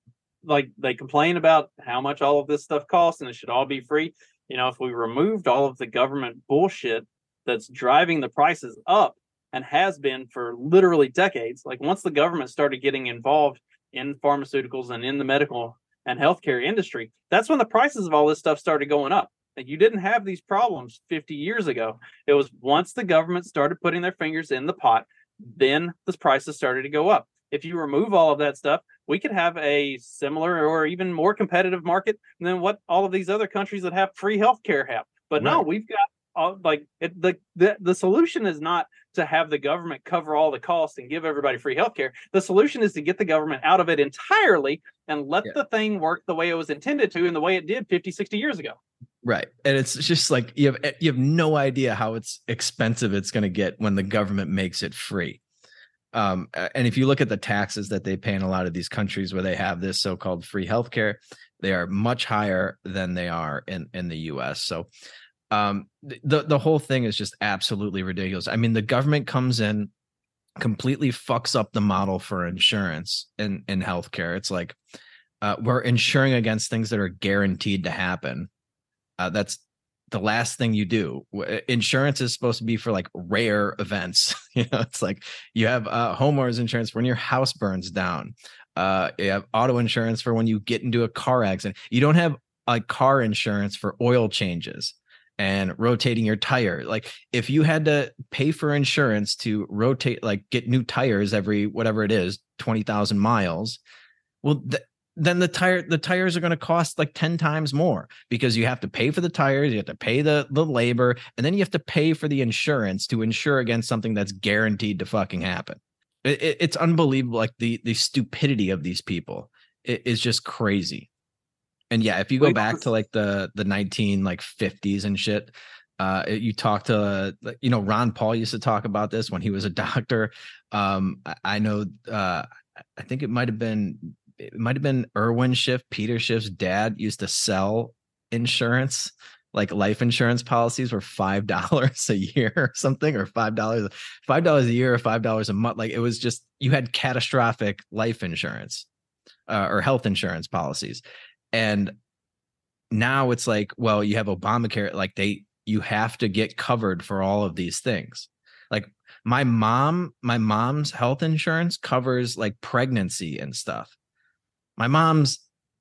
like they complain about how much all of this stuff costs and it should all be free. You know, if we removed all of the government bullshit that's driving the prices up and has been for literally decades, like once the government started getting involved in pharmaceuticals and in the medical and healthcare industry, that's when the prices of all this stuff started going up. You didn't have these problems 50 years ago. It was once the government started putting their fingers in the pot, then the prices started to go up. If you remove all of that stuff, we could have a similar or even more competitive market than what all of these other countries that have free healthcare have. But no, we've got all, like it, the, the the solution is not to have the government cover all the costs and give everybody free healthcare. The solution is to get the government out of it entirely and let Yeah. the thing work the way it was intended to and the way it did 50, 60 years ago. Right. And it's just like you have eh, you have no idea how it's expensive it's going to get when the government makes it free. Um, and if you look at the taxes that they pay in a lot of these countries where they have this so-called free healthcare, they are much higher than they are in in the US. So um the the whole thing is just absolutely ridiculous. I mean, the government comes in completely fucks up the model for insurance in in healthcare. It's like uh, we're insuring against things that are guaranteed to happen. Uh, that's the last thing you do. Insurance is supposed to be for like rare events. you know, it's like you have uh, homeowners insurance for when your house burns down. Uh, you have auto insurance for when you get into a car accident. You don't have like car insurance for oil changes and rotating your tire. Like if you had to pay for insurance to rotate, like get new tires every whatever it is, twenty thousand miles, well, th- then the tire the tires are going to cost like 10 times more because you have to pay for the tires you have to pay the the labor and then you have to pay for the insurance to insure against something that's guaranteed to fucking happen. It, it, it's unbelievable like the the stupidity of these people. It is just crazy. And yeah if you go Wait, back to like the the 19 like 50s and shit uh, you talk to uh, you know ron paul used to talk about this when he was a doctor. Um i, I know uh i think it might have been it might have been Irwin Schiff, Peter Schiff's dad used to sell insurance, like life insurance policies were five dollars a year or something, or five dollars, five dollars a year or five dollars a month. Like it was just you had catastrophic life insurance uh, or health insurance policies, and now it's like, well, you have Obamacare, like they you have to get covered for all of these things. Like my mom, my mom's health insurance covers like pregnancy and stuff my mom's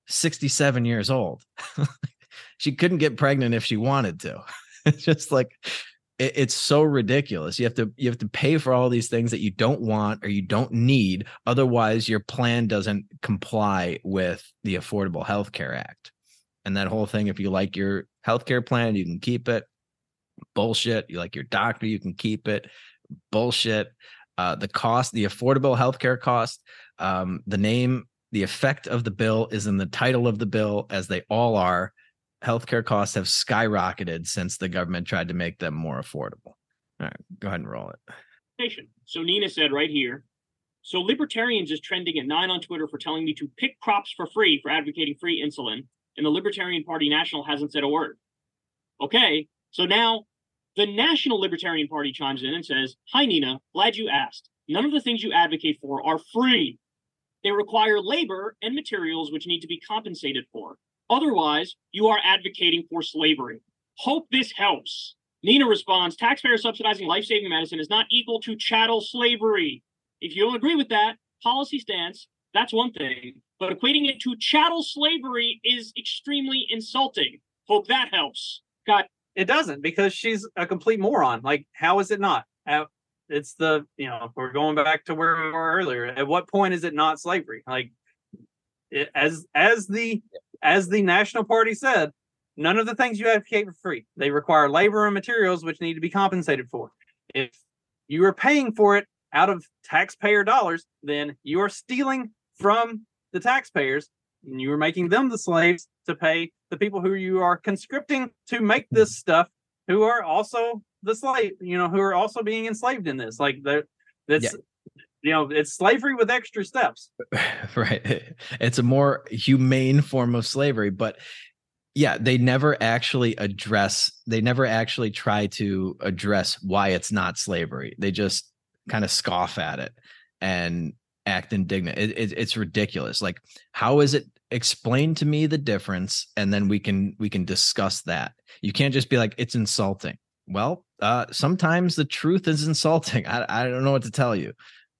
67 years old. she couldn't get pregnant if she wanted to. it's just like it, it's so ridiculous. You have to you have to pay for all these things that you don't want or you don't need. Otherwise, your plan doesn't comply with the Affordable Health Care Act. And that whole thing, if you like your healthcare plan, you can keep it. Bullshit. You like your doctor, you can keep it. Bullshit. Uh, the cost, the affordable healthcare cost, um, the name the effect of the bill is in the title of the bill, as they all are. Healthcare costs have skyrocketed since the government tried to make them more affordable. All right, go ahead and roll it. So Nina said right here. So libertarians is trending at nine on Twitter for telling me to pick crops for free for advocating free insulin, and the Libertarian Party National hasn't said a word. Okay, so now the National Libertarian Party chimes in and says, Hi, Nina, glad you asked. None of the things you advocate for are free. They require labor and materials which need to be compensated for. Otherwise, you are advocating for slavery. Hope this helps. Nina responds taxpayer subsidizing life saving medicine is not equal to chattel slavery. If you don't agree with that policy stance, that's one thing. But equating it to chattel slavery is extremely insulting. Hope that helps. God, it doesn't because she's a complete moron. Like, how is it not? It's the you know we're going back to where we were earlier. At what point is it not slavery? Like it, as as the as the national party said, none of the things you advocate for free. They require labor and materials which need to be compensated for. If you are paying for it out of taxpayer dollars, then you are stealing from the taxpayers and you are making them the slaves to pay the people who you are conscripting to make this stuff who are also the slave, you know, who are also being enslaved in this. Like that, that's yeah. you know, it's slavery with extra steps. right. It's a more humane form of slavery, but yeah, they never actually address. They never actually try to address why it's not slavery. They just kind of scoff at it and act indignant. It, it, it's ridiculous. Like, how is it? Explain to me the difference, and then we can we can discuss that. You can't just be like it's insulting well, uh, sometimes the truth is insulting. I, I don't know what to tell you.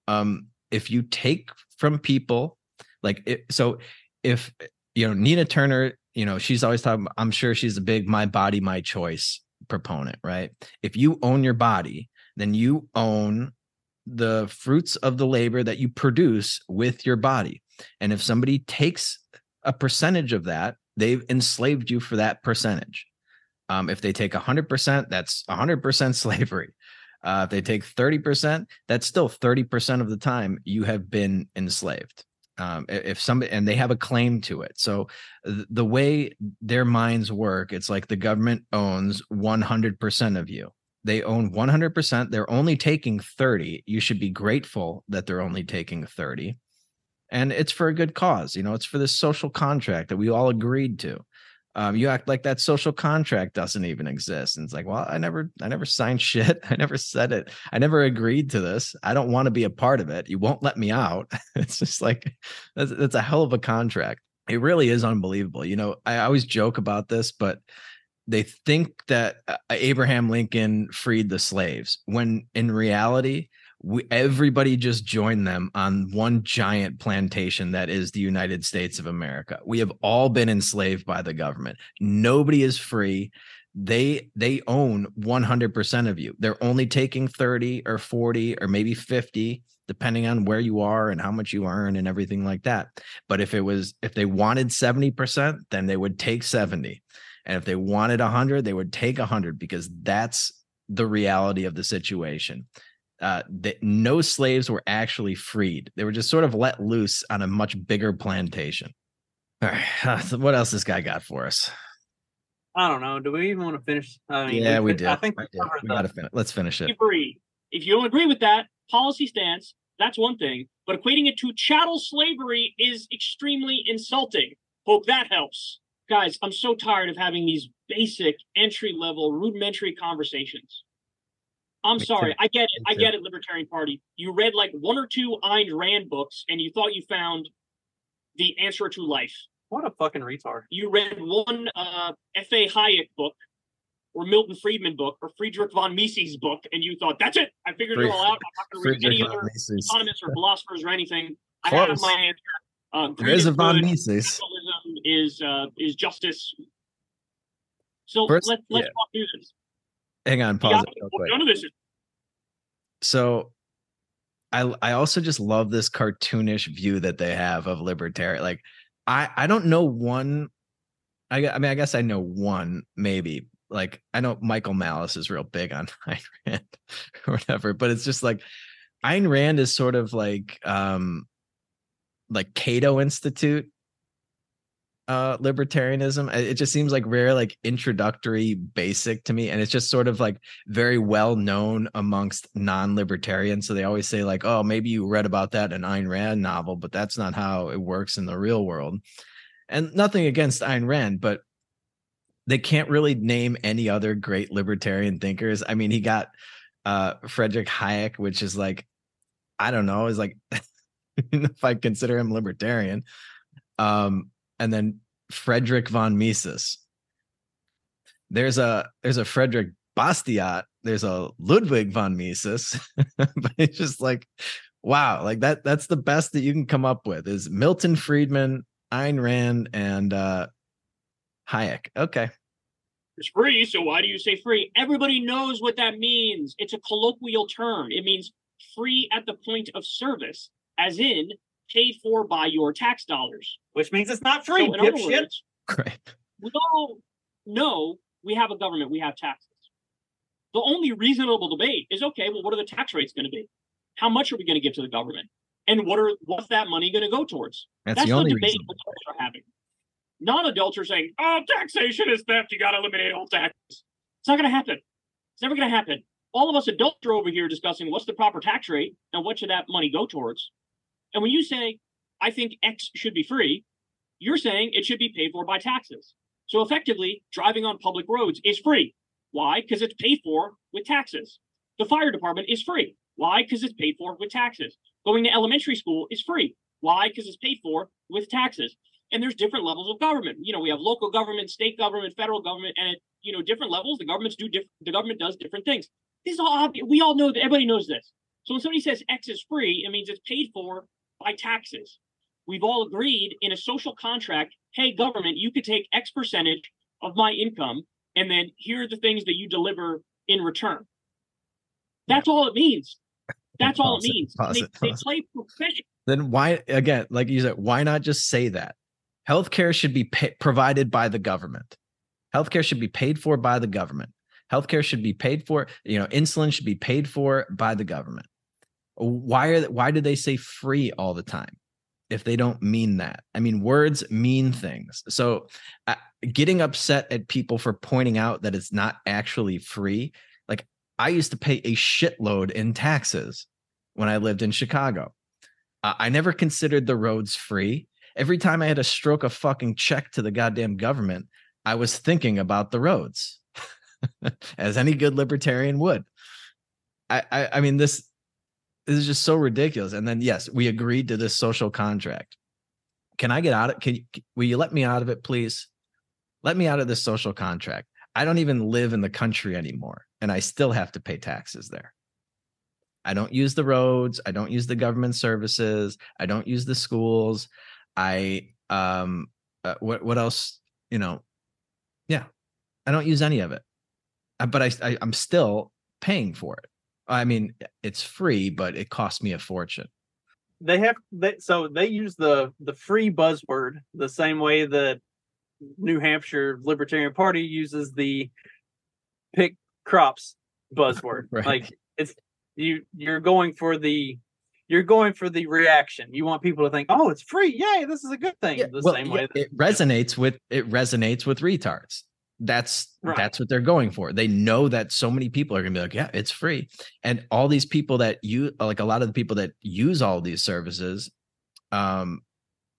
Um, if you take from people, like it, so, if you know Nina Turner, you know she's always talking. I'm sure she's a big "my body, my choice" proponent, right? If you own your body, then you own the fruits of the labor that you produce with your body. And if somebody takes a percentage of that, they've enslaved you for that percentage. Um, if they take 100%, that's 100% slavery. Uh, if they take 30%, that's still 30% of the time you have been enslaved. Um, if somebody and they have a claim to it. So th- the way their minds work, it's like the government owns 100% of you. They own 100%. They're only taking 30. You should be grateful that they're only taking 30. And it's for a good cause. You know, it's for this social contract that we all agreed to um, you act like that social contract doesn't even exist. And it's like well i never i never signed shit. I never said it. I never agreed to this. I don't want to be a part of it. You won't let me out. It's just like that's, that's a hell of a contract. It really is unbelievable. You know, I always joke about this, but they think that uh, Abraham Lincoln freed the slaves when in reality, we, everybody just joined them on one giant plantation that is the United States of America. We have all been enslaved by the government. Nobody is free. They they own 100% of you. They're only taking 30 or 40 or maybe 50 depending on where you are and how much you earn and everything like that. But if it was if they wanted 70%, then they would take 70. And if they wanted 100, they would take 100 because that's the reality of the situation. Uh, that no slaves were actually freed. They were just sort of let loose on a much bigger plantation. All right, what else this guy got for us? I don't know. Do we even want to finish? I mean, yeah, we, did. I think we, we, we gotta finish. Let's finish it. Agree. If you don't agree with that policy stance, that's one thing. But equating it to chattel slavery is extremely insulting. Hope that helps. Guys, I'm so tired of having these basic entry level rudimentary conversations. I'm Me sorry. too. I get it. Me I get it, Libertarian Party. You read like one or two Ayn Rand books and you thought you found the answer to life. What a fucking retard. You read one uh, F.A. Hayek book or Milton Friedman book or Friedrich von Mises book and you thought, that's it. I figured it all out. I'm not going to read any other Mises. economists or philosophers or anything. I have Close. my answer. Uh, There's is a von good, Mises. capitalism is uh, is justice. So First- let, let's yeah. walk through this. Hang on, pause got- it real quick. None of this is so I I also just love this cartoonish view that they have of libertarian. Like I I don't know one. I I mean I guess I know one maybe. Like I know Michael Malice is real big on Ayn Rand or whatever, but it's just like Ayn Rand is sort of like um like Cato Institute uh libertarianism. It just seems like very like introductory basic to me and it's just sort of like very well known amongst non-libertarians. So they always say like, "Oh, maybe you read about that in Ayn Rand novel, but that's not how it works in the real world." And nothing against Ayn Rand, but they can't really name any other great libertarian thinkers. I mean, he got uh Frederick Hayek, which is like, I don't know, is like if I consider him libertarian. Um, and then Frederick von Mises. There's a there's a Frederick Bastiat, there's a Ludwig von Mises, but it's just like, wow, like that that's the best that you can come up with is Milton Friedman, Ayn Rand, and uh Hayek. Okay. It's free, so why do you say free? Everybody knows what that means. It's a colloquial term. It means free at the point of service, as in paid for by your tax dollars. Which means it's not free, So in other dipshit. words, Great. we all know we have a government, we have taxes. The only reasonable debate is okay, well, what are the tax rates going to be? How much are we going to give to the government? And what are what's that money going to go towards? That's, That's the only debate reason. adults are having. Non-adults are saying, "Oh, taxation is theft. You got to eliminate all taxes." It's not going to happen. It's never going to happen. All of us adults are over here discussing what's the proper tax rate and what should that money go towards. And when you say, "I think X should be free," you're saying it should be paid for by taxes. So effectively, driving on public roads is free. Why? Because it's paid for with taxes. The fire department is free. Why? Because it's paid for with taxes. Going to elementary school is free. Why? Because it's paid for with taxes. And there's different levels of government. You know, we have local government, state government, federal government, and you know different levels, the governments do different. The government does different things. This is all obvious. We all know that. Everybody knows this. So when somebody says X is free, it means it's paid for by taxes. We've all agreed in a social contract. Hey, government, you could take X percentage of my income, and then here are the things that you deliver in return. That's all it means. That's all it it, means. They, it, they play professional. Then why again, like you said, why not just say that? Healthcare should be pa- provided by the government. Healthcare should be paid for by the government. Healthcare should be paid for, you know, insulin should be paid for by the government. Why are why do they say free all the time? If they don't mean that. I mean, words mean things. So, uh, getting upset at people for pointing out that it's not actually free, like I used to pay a shitload in taxes when I lived in Chicago. Uh, I never considered the roads free. Every time I had to stroke a fucking check to the goddamn government, I was thinking about the roads, as any good libertarian would. I, I, I mean, this, this is just so ridiculous. And then, yes, we agreed to this social contract. can I get out of? It? Can you, will you let me out of it, please? Let me out of this social contract. I don't even live in the country anymore, and I still have to pay taxes there. I don't use the roads. I don't use the government services. I don't use the schools. I um uh, what what else? You know, yeah, I don't use any of it. Uh, but I, I I'm still paying for it. I mean, it's free, but it costs me a fortune. They have they so they use the the free buzzword the same way that New Hampshire Libertarian Party uses the pick crops buzzword. right. Like it's you you're going for the you're going for the reaction. You want people to think, "Oh, it's free! Yay, this is a good thing." Yeah, the well, same way that, it resonates with it resonates with retards. That's right. that's what they're going for. They know that so many people are going to be like, "Yeah, it's free," and all these people that you like, a lot of the people that use all these services, um,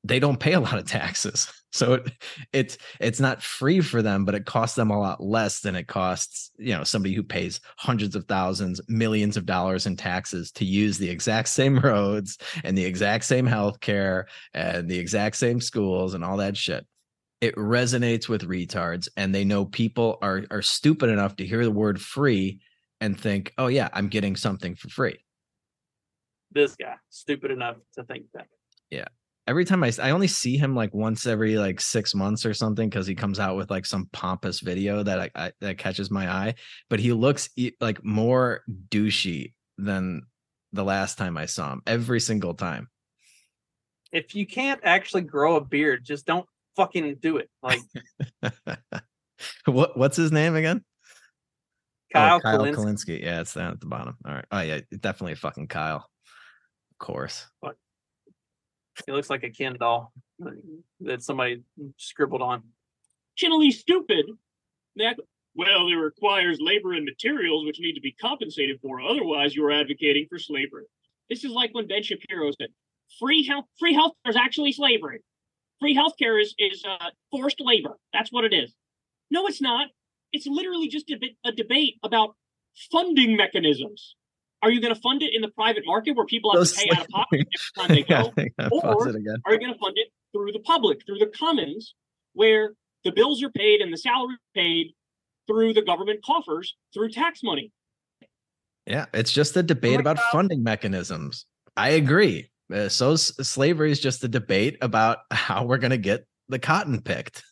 they don't pay a lot of taxes. So it, it's it's not free for them, but it costs them a lot less than it costs, you know, somebody who pays hundreds of thousands, millions of dollars in taxes to use the exact same roads and the exact same health care and the exact same schools and all that shit. It resonates with retards and they know people are are stupid enough to hear the word free and think, "Oh yeah, I'm getting something for free." This guy, stupid enough to think that. Yeah every time I I only see him like once every like six months or something because he comes out with like some pompous video that I, I, that catches my eye. But he looks like more douchey than the last time I saw him. Every single time. If you can't actually grow a beard, just don't fucking do it. Like what what's his name again? Kyle, oh, Kyle Kulinski. Kulinski. Yeah, it's down at the bottom. All right. Oh yeah, definitely a fucking Kyle. Of course. What? He looks like a Ken doll that somebody scribbled on. Generally stupid. That well, it requires labor and materials which need to be compensated for. Otherwise, you are advocating for slavery. This is like when Ben Shapiro said, "Free health, free healthcare is actually slavery. Free healthcare is is uh, forced labor. That's what it is." No, it's not. It's literally just a, bit, a debate about funding mechanisms. Are you going to fund it in the private market where people have Those to pay out of pocket every time they go? yeah, or are you going to fund it through the public, through the commons, where the bills are paid and the salary paid through the government coffers through tax money? Yeah, it's just a debate oh about God. funding mechanisms. I agree. Uh, so slavery is just a debate about how we're going to get the cotton picked.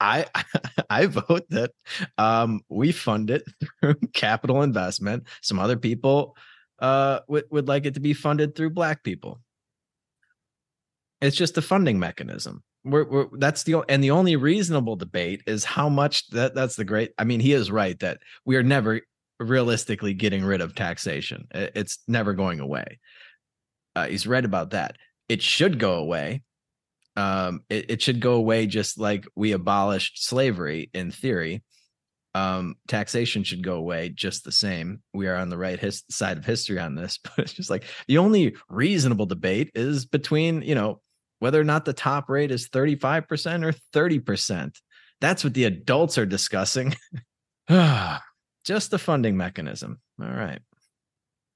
I I vote that um, we fund it through capital investment. Some other people uh, would would like it to be funded through black people. It's just a funding mechanism. We're, we're that's the and the only reasonable debate is how much that that's the great. I mean, he is right that we are never realistically getting rid of taxation. It's never going away. Uh, he's right about that. It should go away um, it, it, should go away just like we abolished slavery in theory. Um, taxation should go away just the same. We are on the right his- side of history on this, but it's just like the only reasonable debate is between, you know, whether or not the top rate is 35% or 30%. That's what the adults are discussing. just the funding mechanism. All right.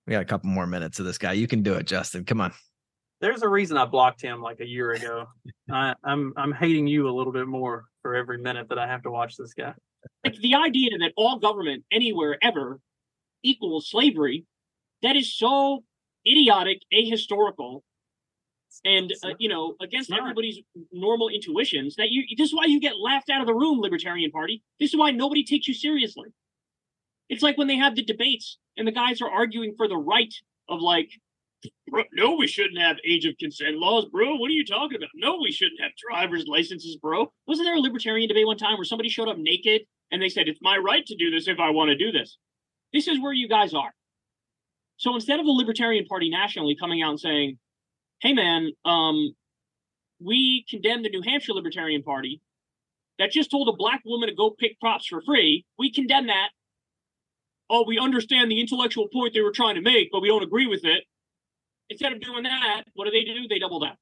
We got a couple more minutes of this guy. You can do it, Justin. Come on there's a reason I blocked him like a year ago. I, I'm I'm hating you a little bit more for every minute that I have to watch this guy. Like the idea that all government anywhere ever equals slavery, that is so idiotic, ahistorical, and uh, you know against everybody's normal intuitions. That you this is why you get laughed out of the room, Libertarian Party. This is why nobody takes you seriously. It's like when they have the debates and the guys are arguing for the right of like no, we shouldn't have age of consent laws, bro. What are you talking about? No, we shouldn't have driver's licenses, bro. Wasn't there a libertarian debate one time where somebody showed up naked and they said, It's my right to do this if I want to do this? This is where you guys are. So instead of the Libertarian Party nationally coming out and saying, Hey, man, um, we condemn the New Hampshire Libertarian Party that just told a black woman to go pick props for free. We condemn that. Oh, we understand the intellectual point they were trying to make, but we don't agree with it. Instead of doing that, what do they do? They double down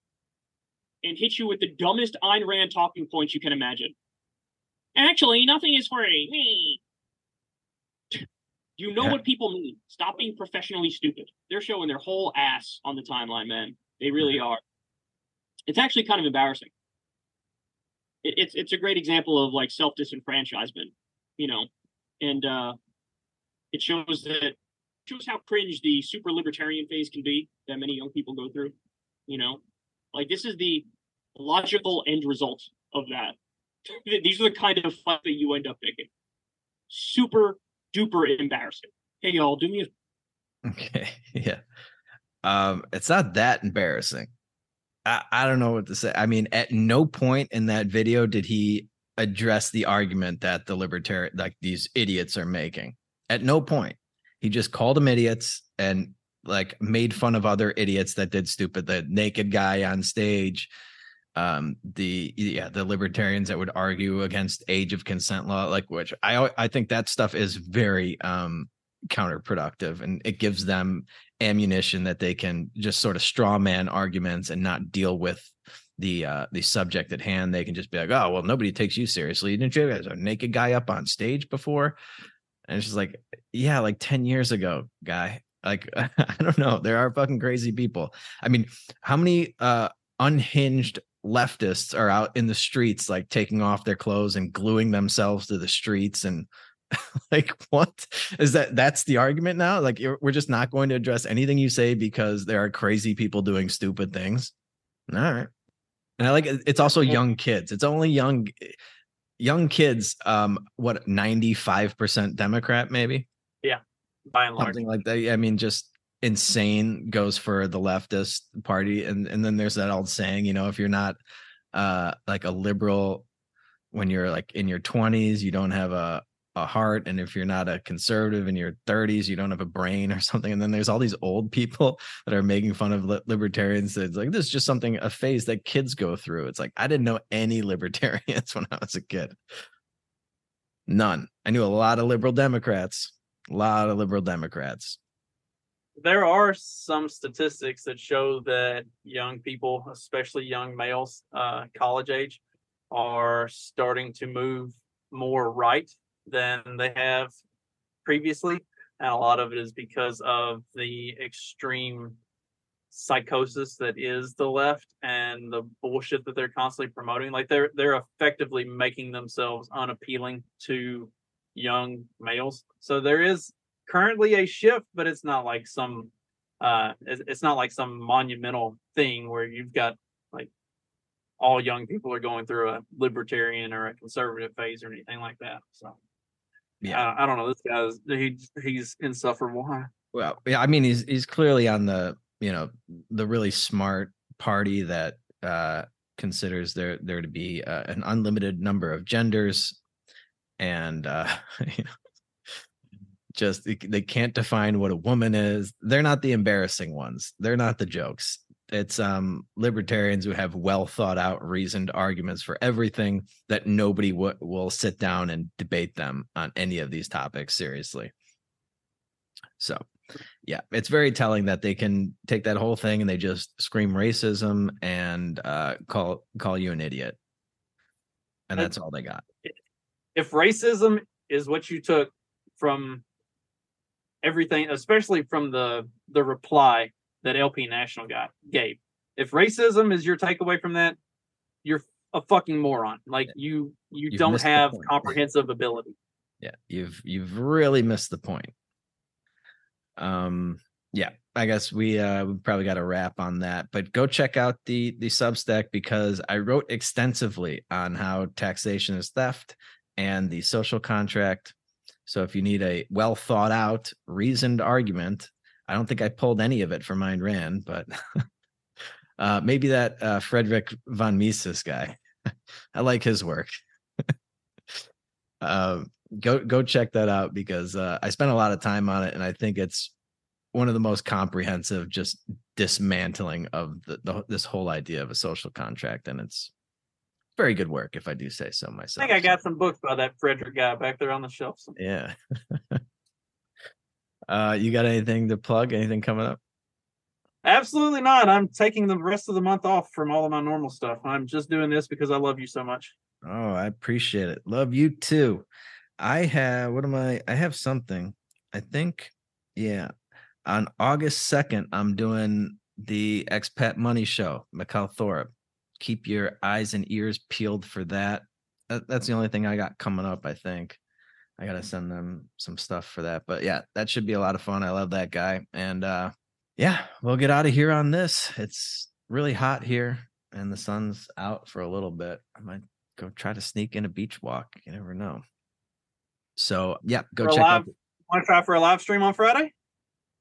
and hit you with the dumbest Ayn Rand talking points you can imagine. Actually, nothing is free. You know yeah. what people mean. Stop being professionally stupid. They're showing their whole ass on the timeline, man. They really are. it's actually kind of embarrassing. It, it's it's a great example of like self disenfranchisement, you know, and uh, it shows that shows how cringe the super libertarian phase can be that many young people go through. You know, like this is the logical end result of that. These are the kind of fight that you end up picking. Super duper embarrassing. Hey y'all, do me a Okay. Yeah. Um, it's not that embarrassing. I, I don't know what to say. I mean, at no point in that video did he address the argument that the libertarian like these idiots are making. At no point. He just called them idiots and like made fun of other idiots that did stupid the naked guy on stage um the yeah the libertarians that would argue against age of consent law like which i i think that stuff is very um counterproductive and it gives them ammunition that they can just sort of straw man arguments and not deal with the uh the subject at hand. They can just be like oh well nobody takes you seriously. Didn't you guys a naked guy up on stage before and it's just like yeah like 10 years ago guy. Like i don't know there are fucking crazy people. I mean how many uh unhinged leftists are out in the streets like taking off their clothes and gluing themselves to the streets and like what? Is that that's the argument now? Like we're just not going to address anything you say because there are crazy people doing stupid things? All right. And i like it's also young kids. It's only young young kids um what 95% democrat maybe? Yeah by and large. Something like that i mean just insane goes for the leftist party and and then there's that old saying you know if you're not uh like a liberal when you're like in your 20s you don't have a a heart and if you're not a conservative in your 30s you don't have a brain or something and then there's all these old people that are making fun of li- libertarians it's like this is just something a phase that kids go through it's like i didn't know any libertarians when i was a kid. None. I knew a lot of liberal democrats a lot of liberal democrats. There are some statistics that show that young people, especially young males, uh, college age, are starting to move more right than they have previously. And a lot of it is because of the extreme psychosis that is the left and the bullshit that they're constantly promoting. Like they're they're effectively making themselves unappealing to young males. So there is currently a shift, but it's not like some uh it's not like some monumental thing where you've got like all young people are going through a libertarian or a conservative phase or anything like that. So yeah, uh, I don't know. This guy's he he's insufferable. Huh? Well, yeah, I mean he's he's clearly on the you know the really smart party that uh considers there there to be uh, an unlimited number of genders and uh you know just they can't define what a woman is they're not the embarrassing ones they're not the jokes it's um libertarians who have well thought out reasoned arguments for everything that nobody w- will sit down and debate them on any of these topics seriously. So yeah it's very telling that they can take that whole thing and they just scream racism and uh call call you an idiot. And that's all they got. if racism is what you took from everything, especially from the the reply that LP National got gave. If racism is your takeaway from that, you're a fucking moron. Like you you you've don't have comprehensive ability. Yeah, you've you've really missed the point. Um yeah, I guess we uh we probably got a wrap on that. But go check out the the Substack because I wrote extensively on how taxation is theft and the social contract so if you need a well thought out, reasoned argument, I don't think I pulled any of it from Ayn Rand, but uh, maybe that uh, Frederick von Mises guy. I like his work. uh, go go check that out because uh, I spent a lot of time on it, and I think it's one of the most comprehensive, just dismantling of the, the this whole idea of a social contract, and it's very good work, if I do say so myself. I think I got some books by that Frederick guy back there on the shelf. Yeah. Uh, you got anything to plug? Anything coming up? Absolutely not. I'm taking the rest of the month off from all of my normal stuff. I'm just doing this because I love you so much. Oh, I appreciate it. Love you too. I have what am I? I have something. I think, yeah. On August 2nd, I'm doing the Expat Money Show, Mikkel Thorup keep your eyes and ears peeled for that that's the only thing I got coming up. I think I got to send them some stuff for that. But yeah, that should be a lot of fun. I love that guy. And uh, yeah, we'll get out of here on this. It's really hot here and the sun's out for a little bit. I might go try to sneak in a beach walk. You never know. So yeah, go For check live, out. Want to try for a live stream on Friday?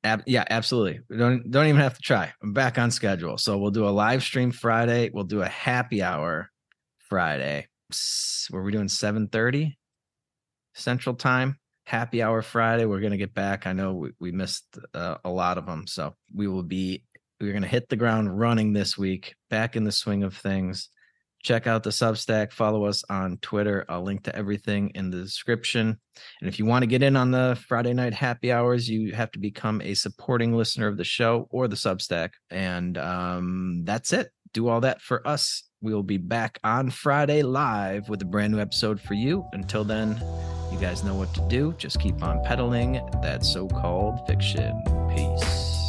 Ab- yeah, absolutely. We don't don't even have to try. I'm back on schedule. So we'll do a live stream Friday. We'll do a happy hour Friday. Were we doing 7:30 Central Time? Happy hour Friday. We're gonna get back. I know we, we missed uh, a lot of them, so we will be. We're gonna hit the ground running this week. Back in the swing of things. Check out the Substack. Follow us on Twitter. I'll link to everything in the description. And if you want to get in on the Friday night happy hours, you have to become a supporting listener of the show or the Substack. And um, that's it. Do all that for us. We will be back on Friday live with a brand new episode for you. Until then, you guys know what to do. Just keep on peddling that so called fiction. Peace.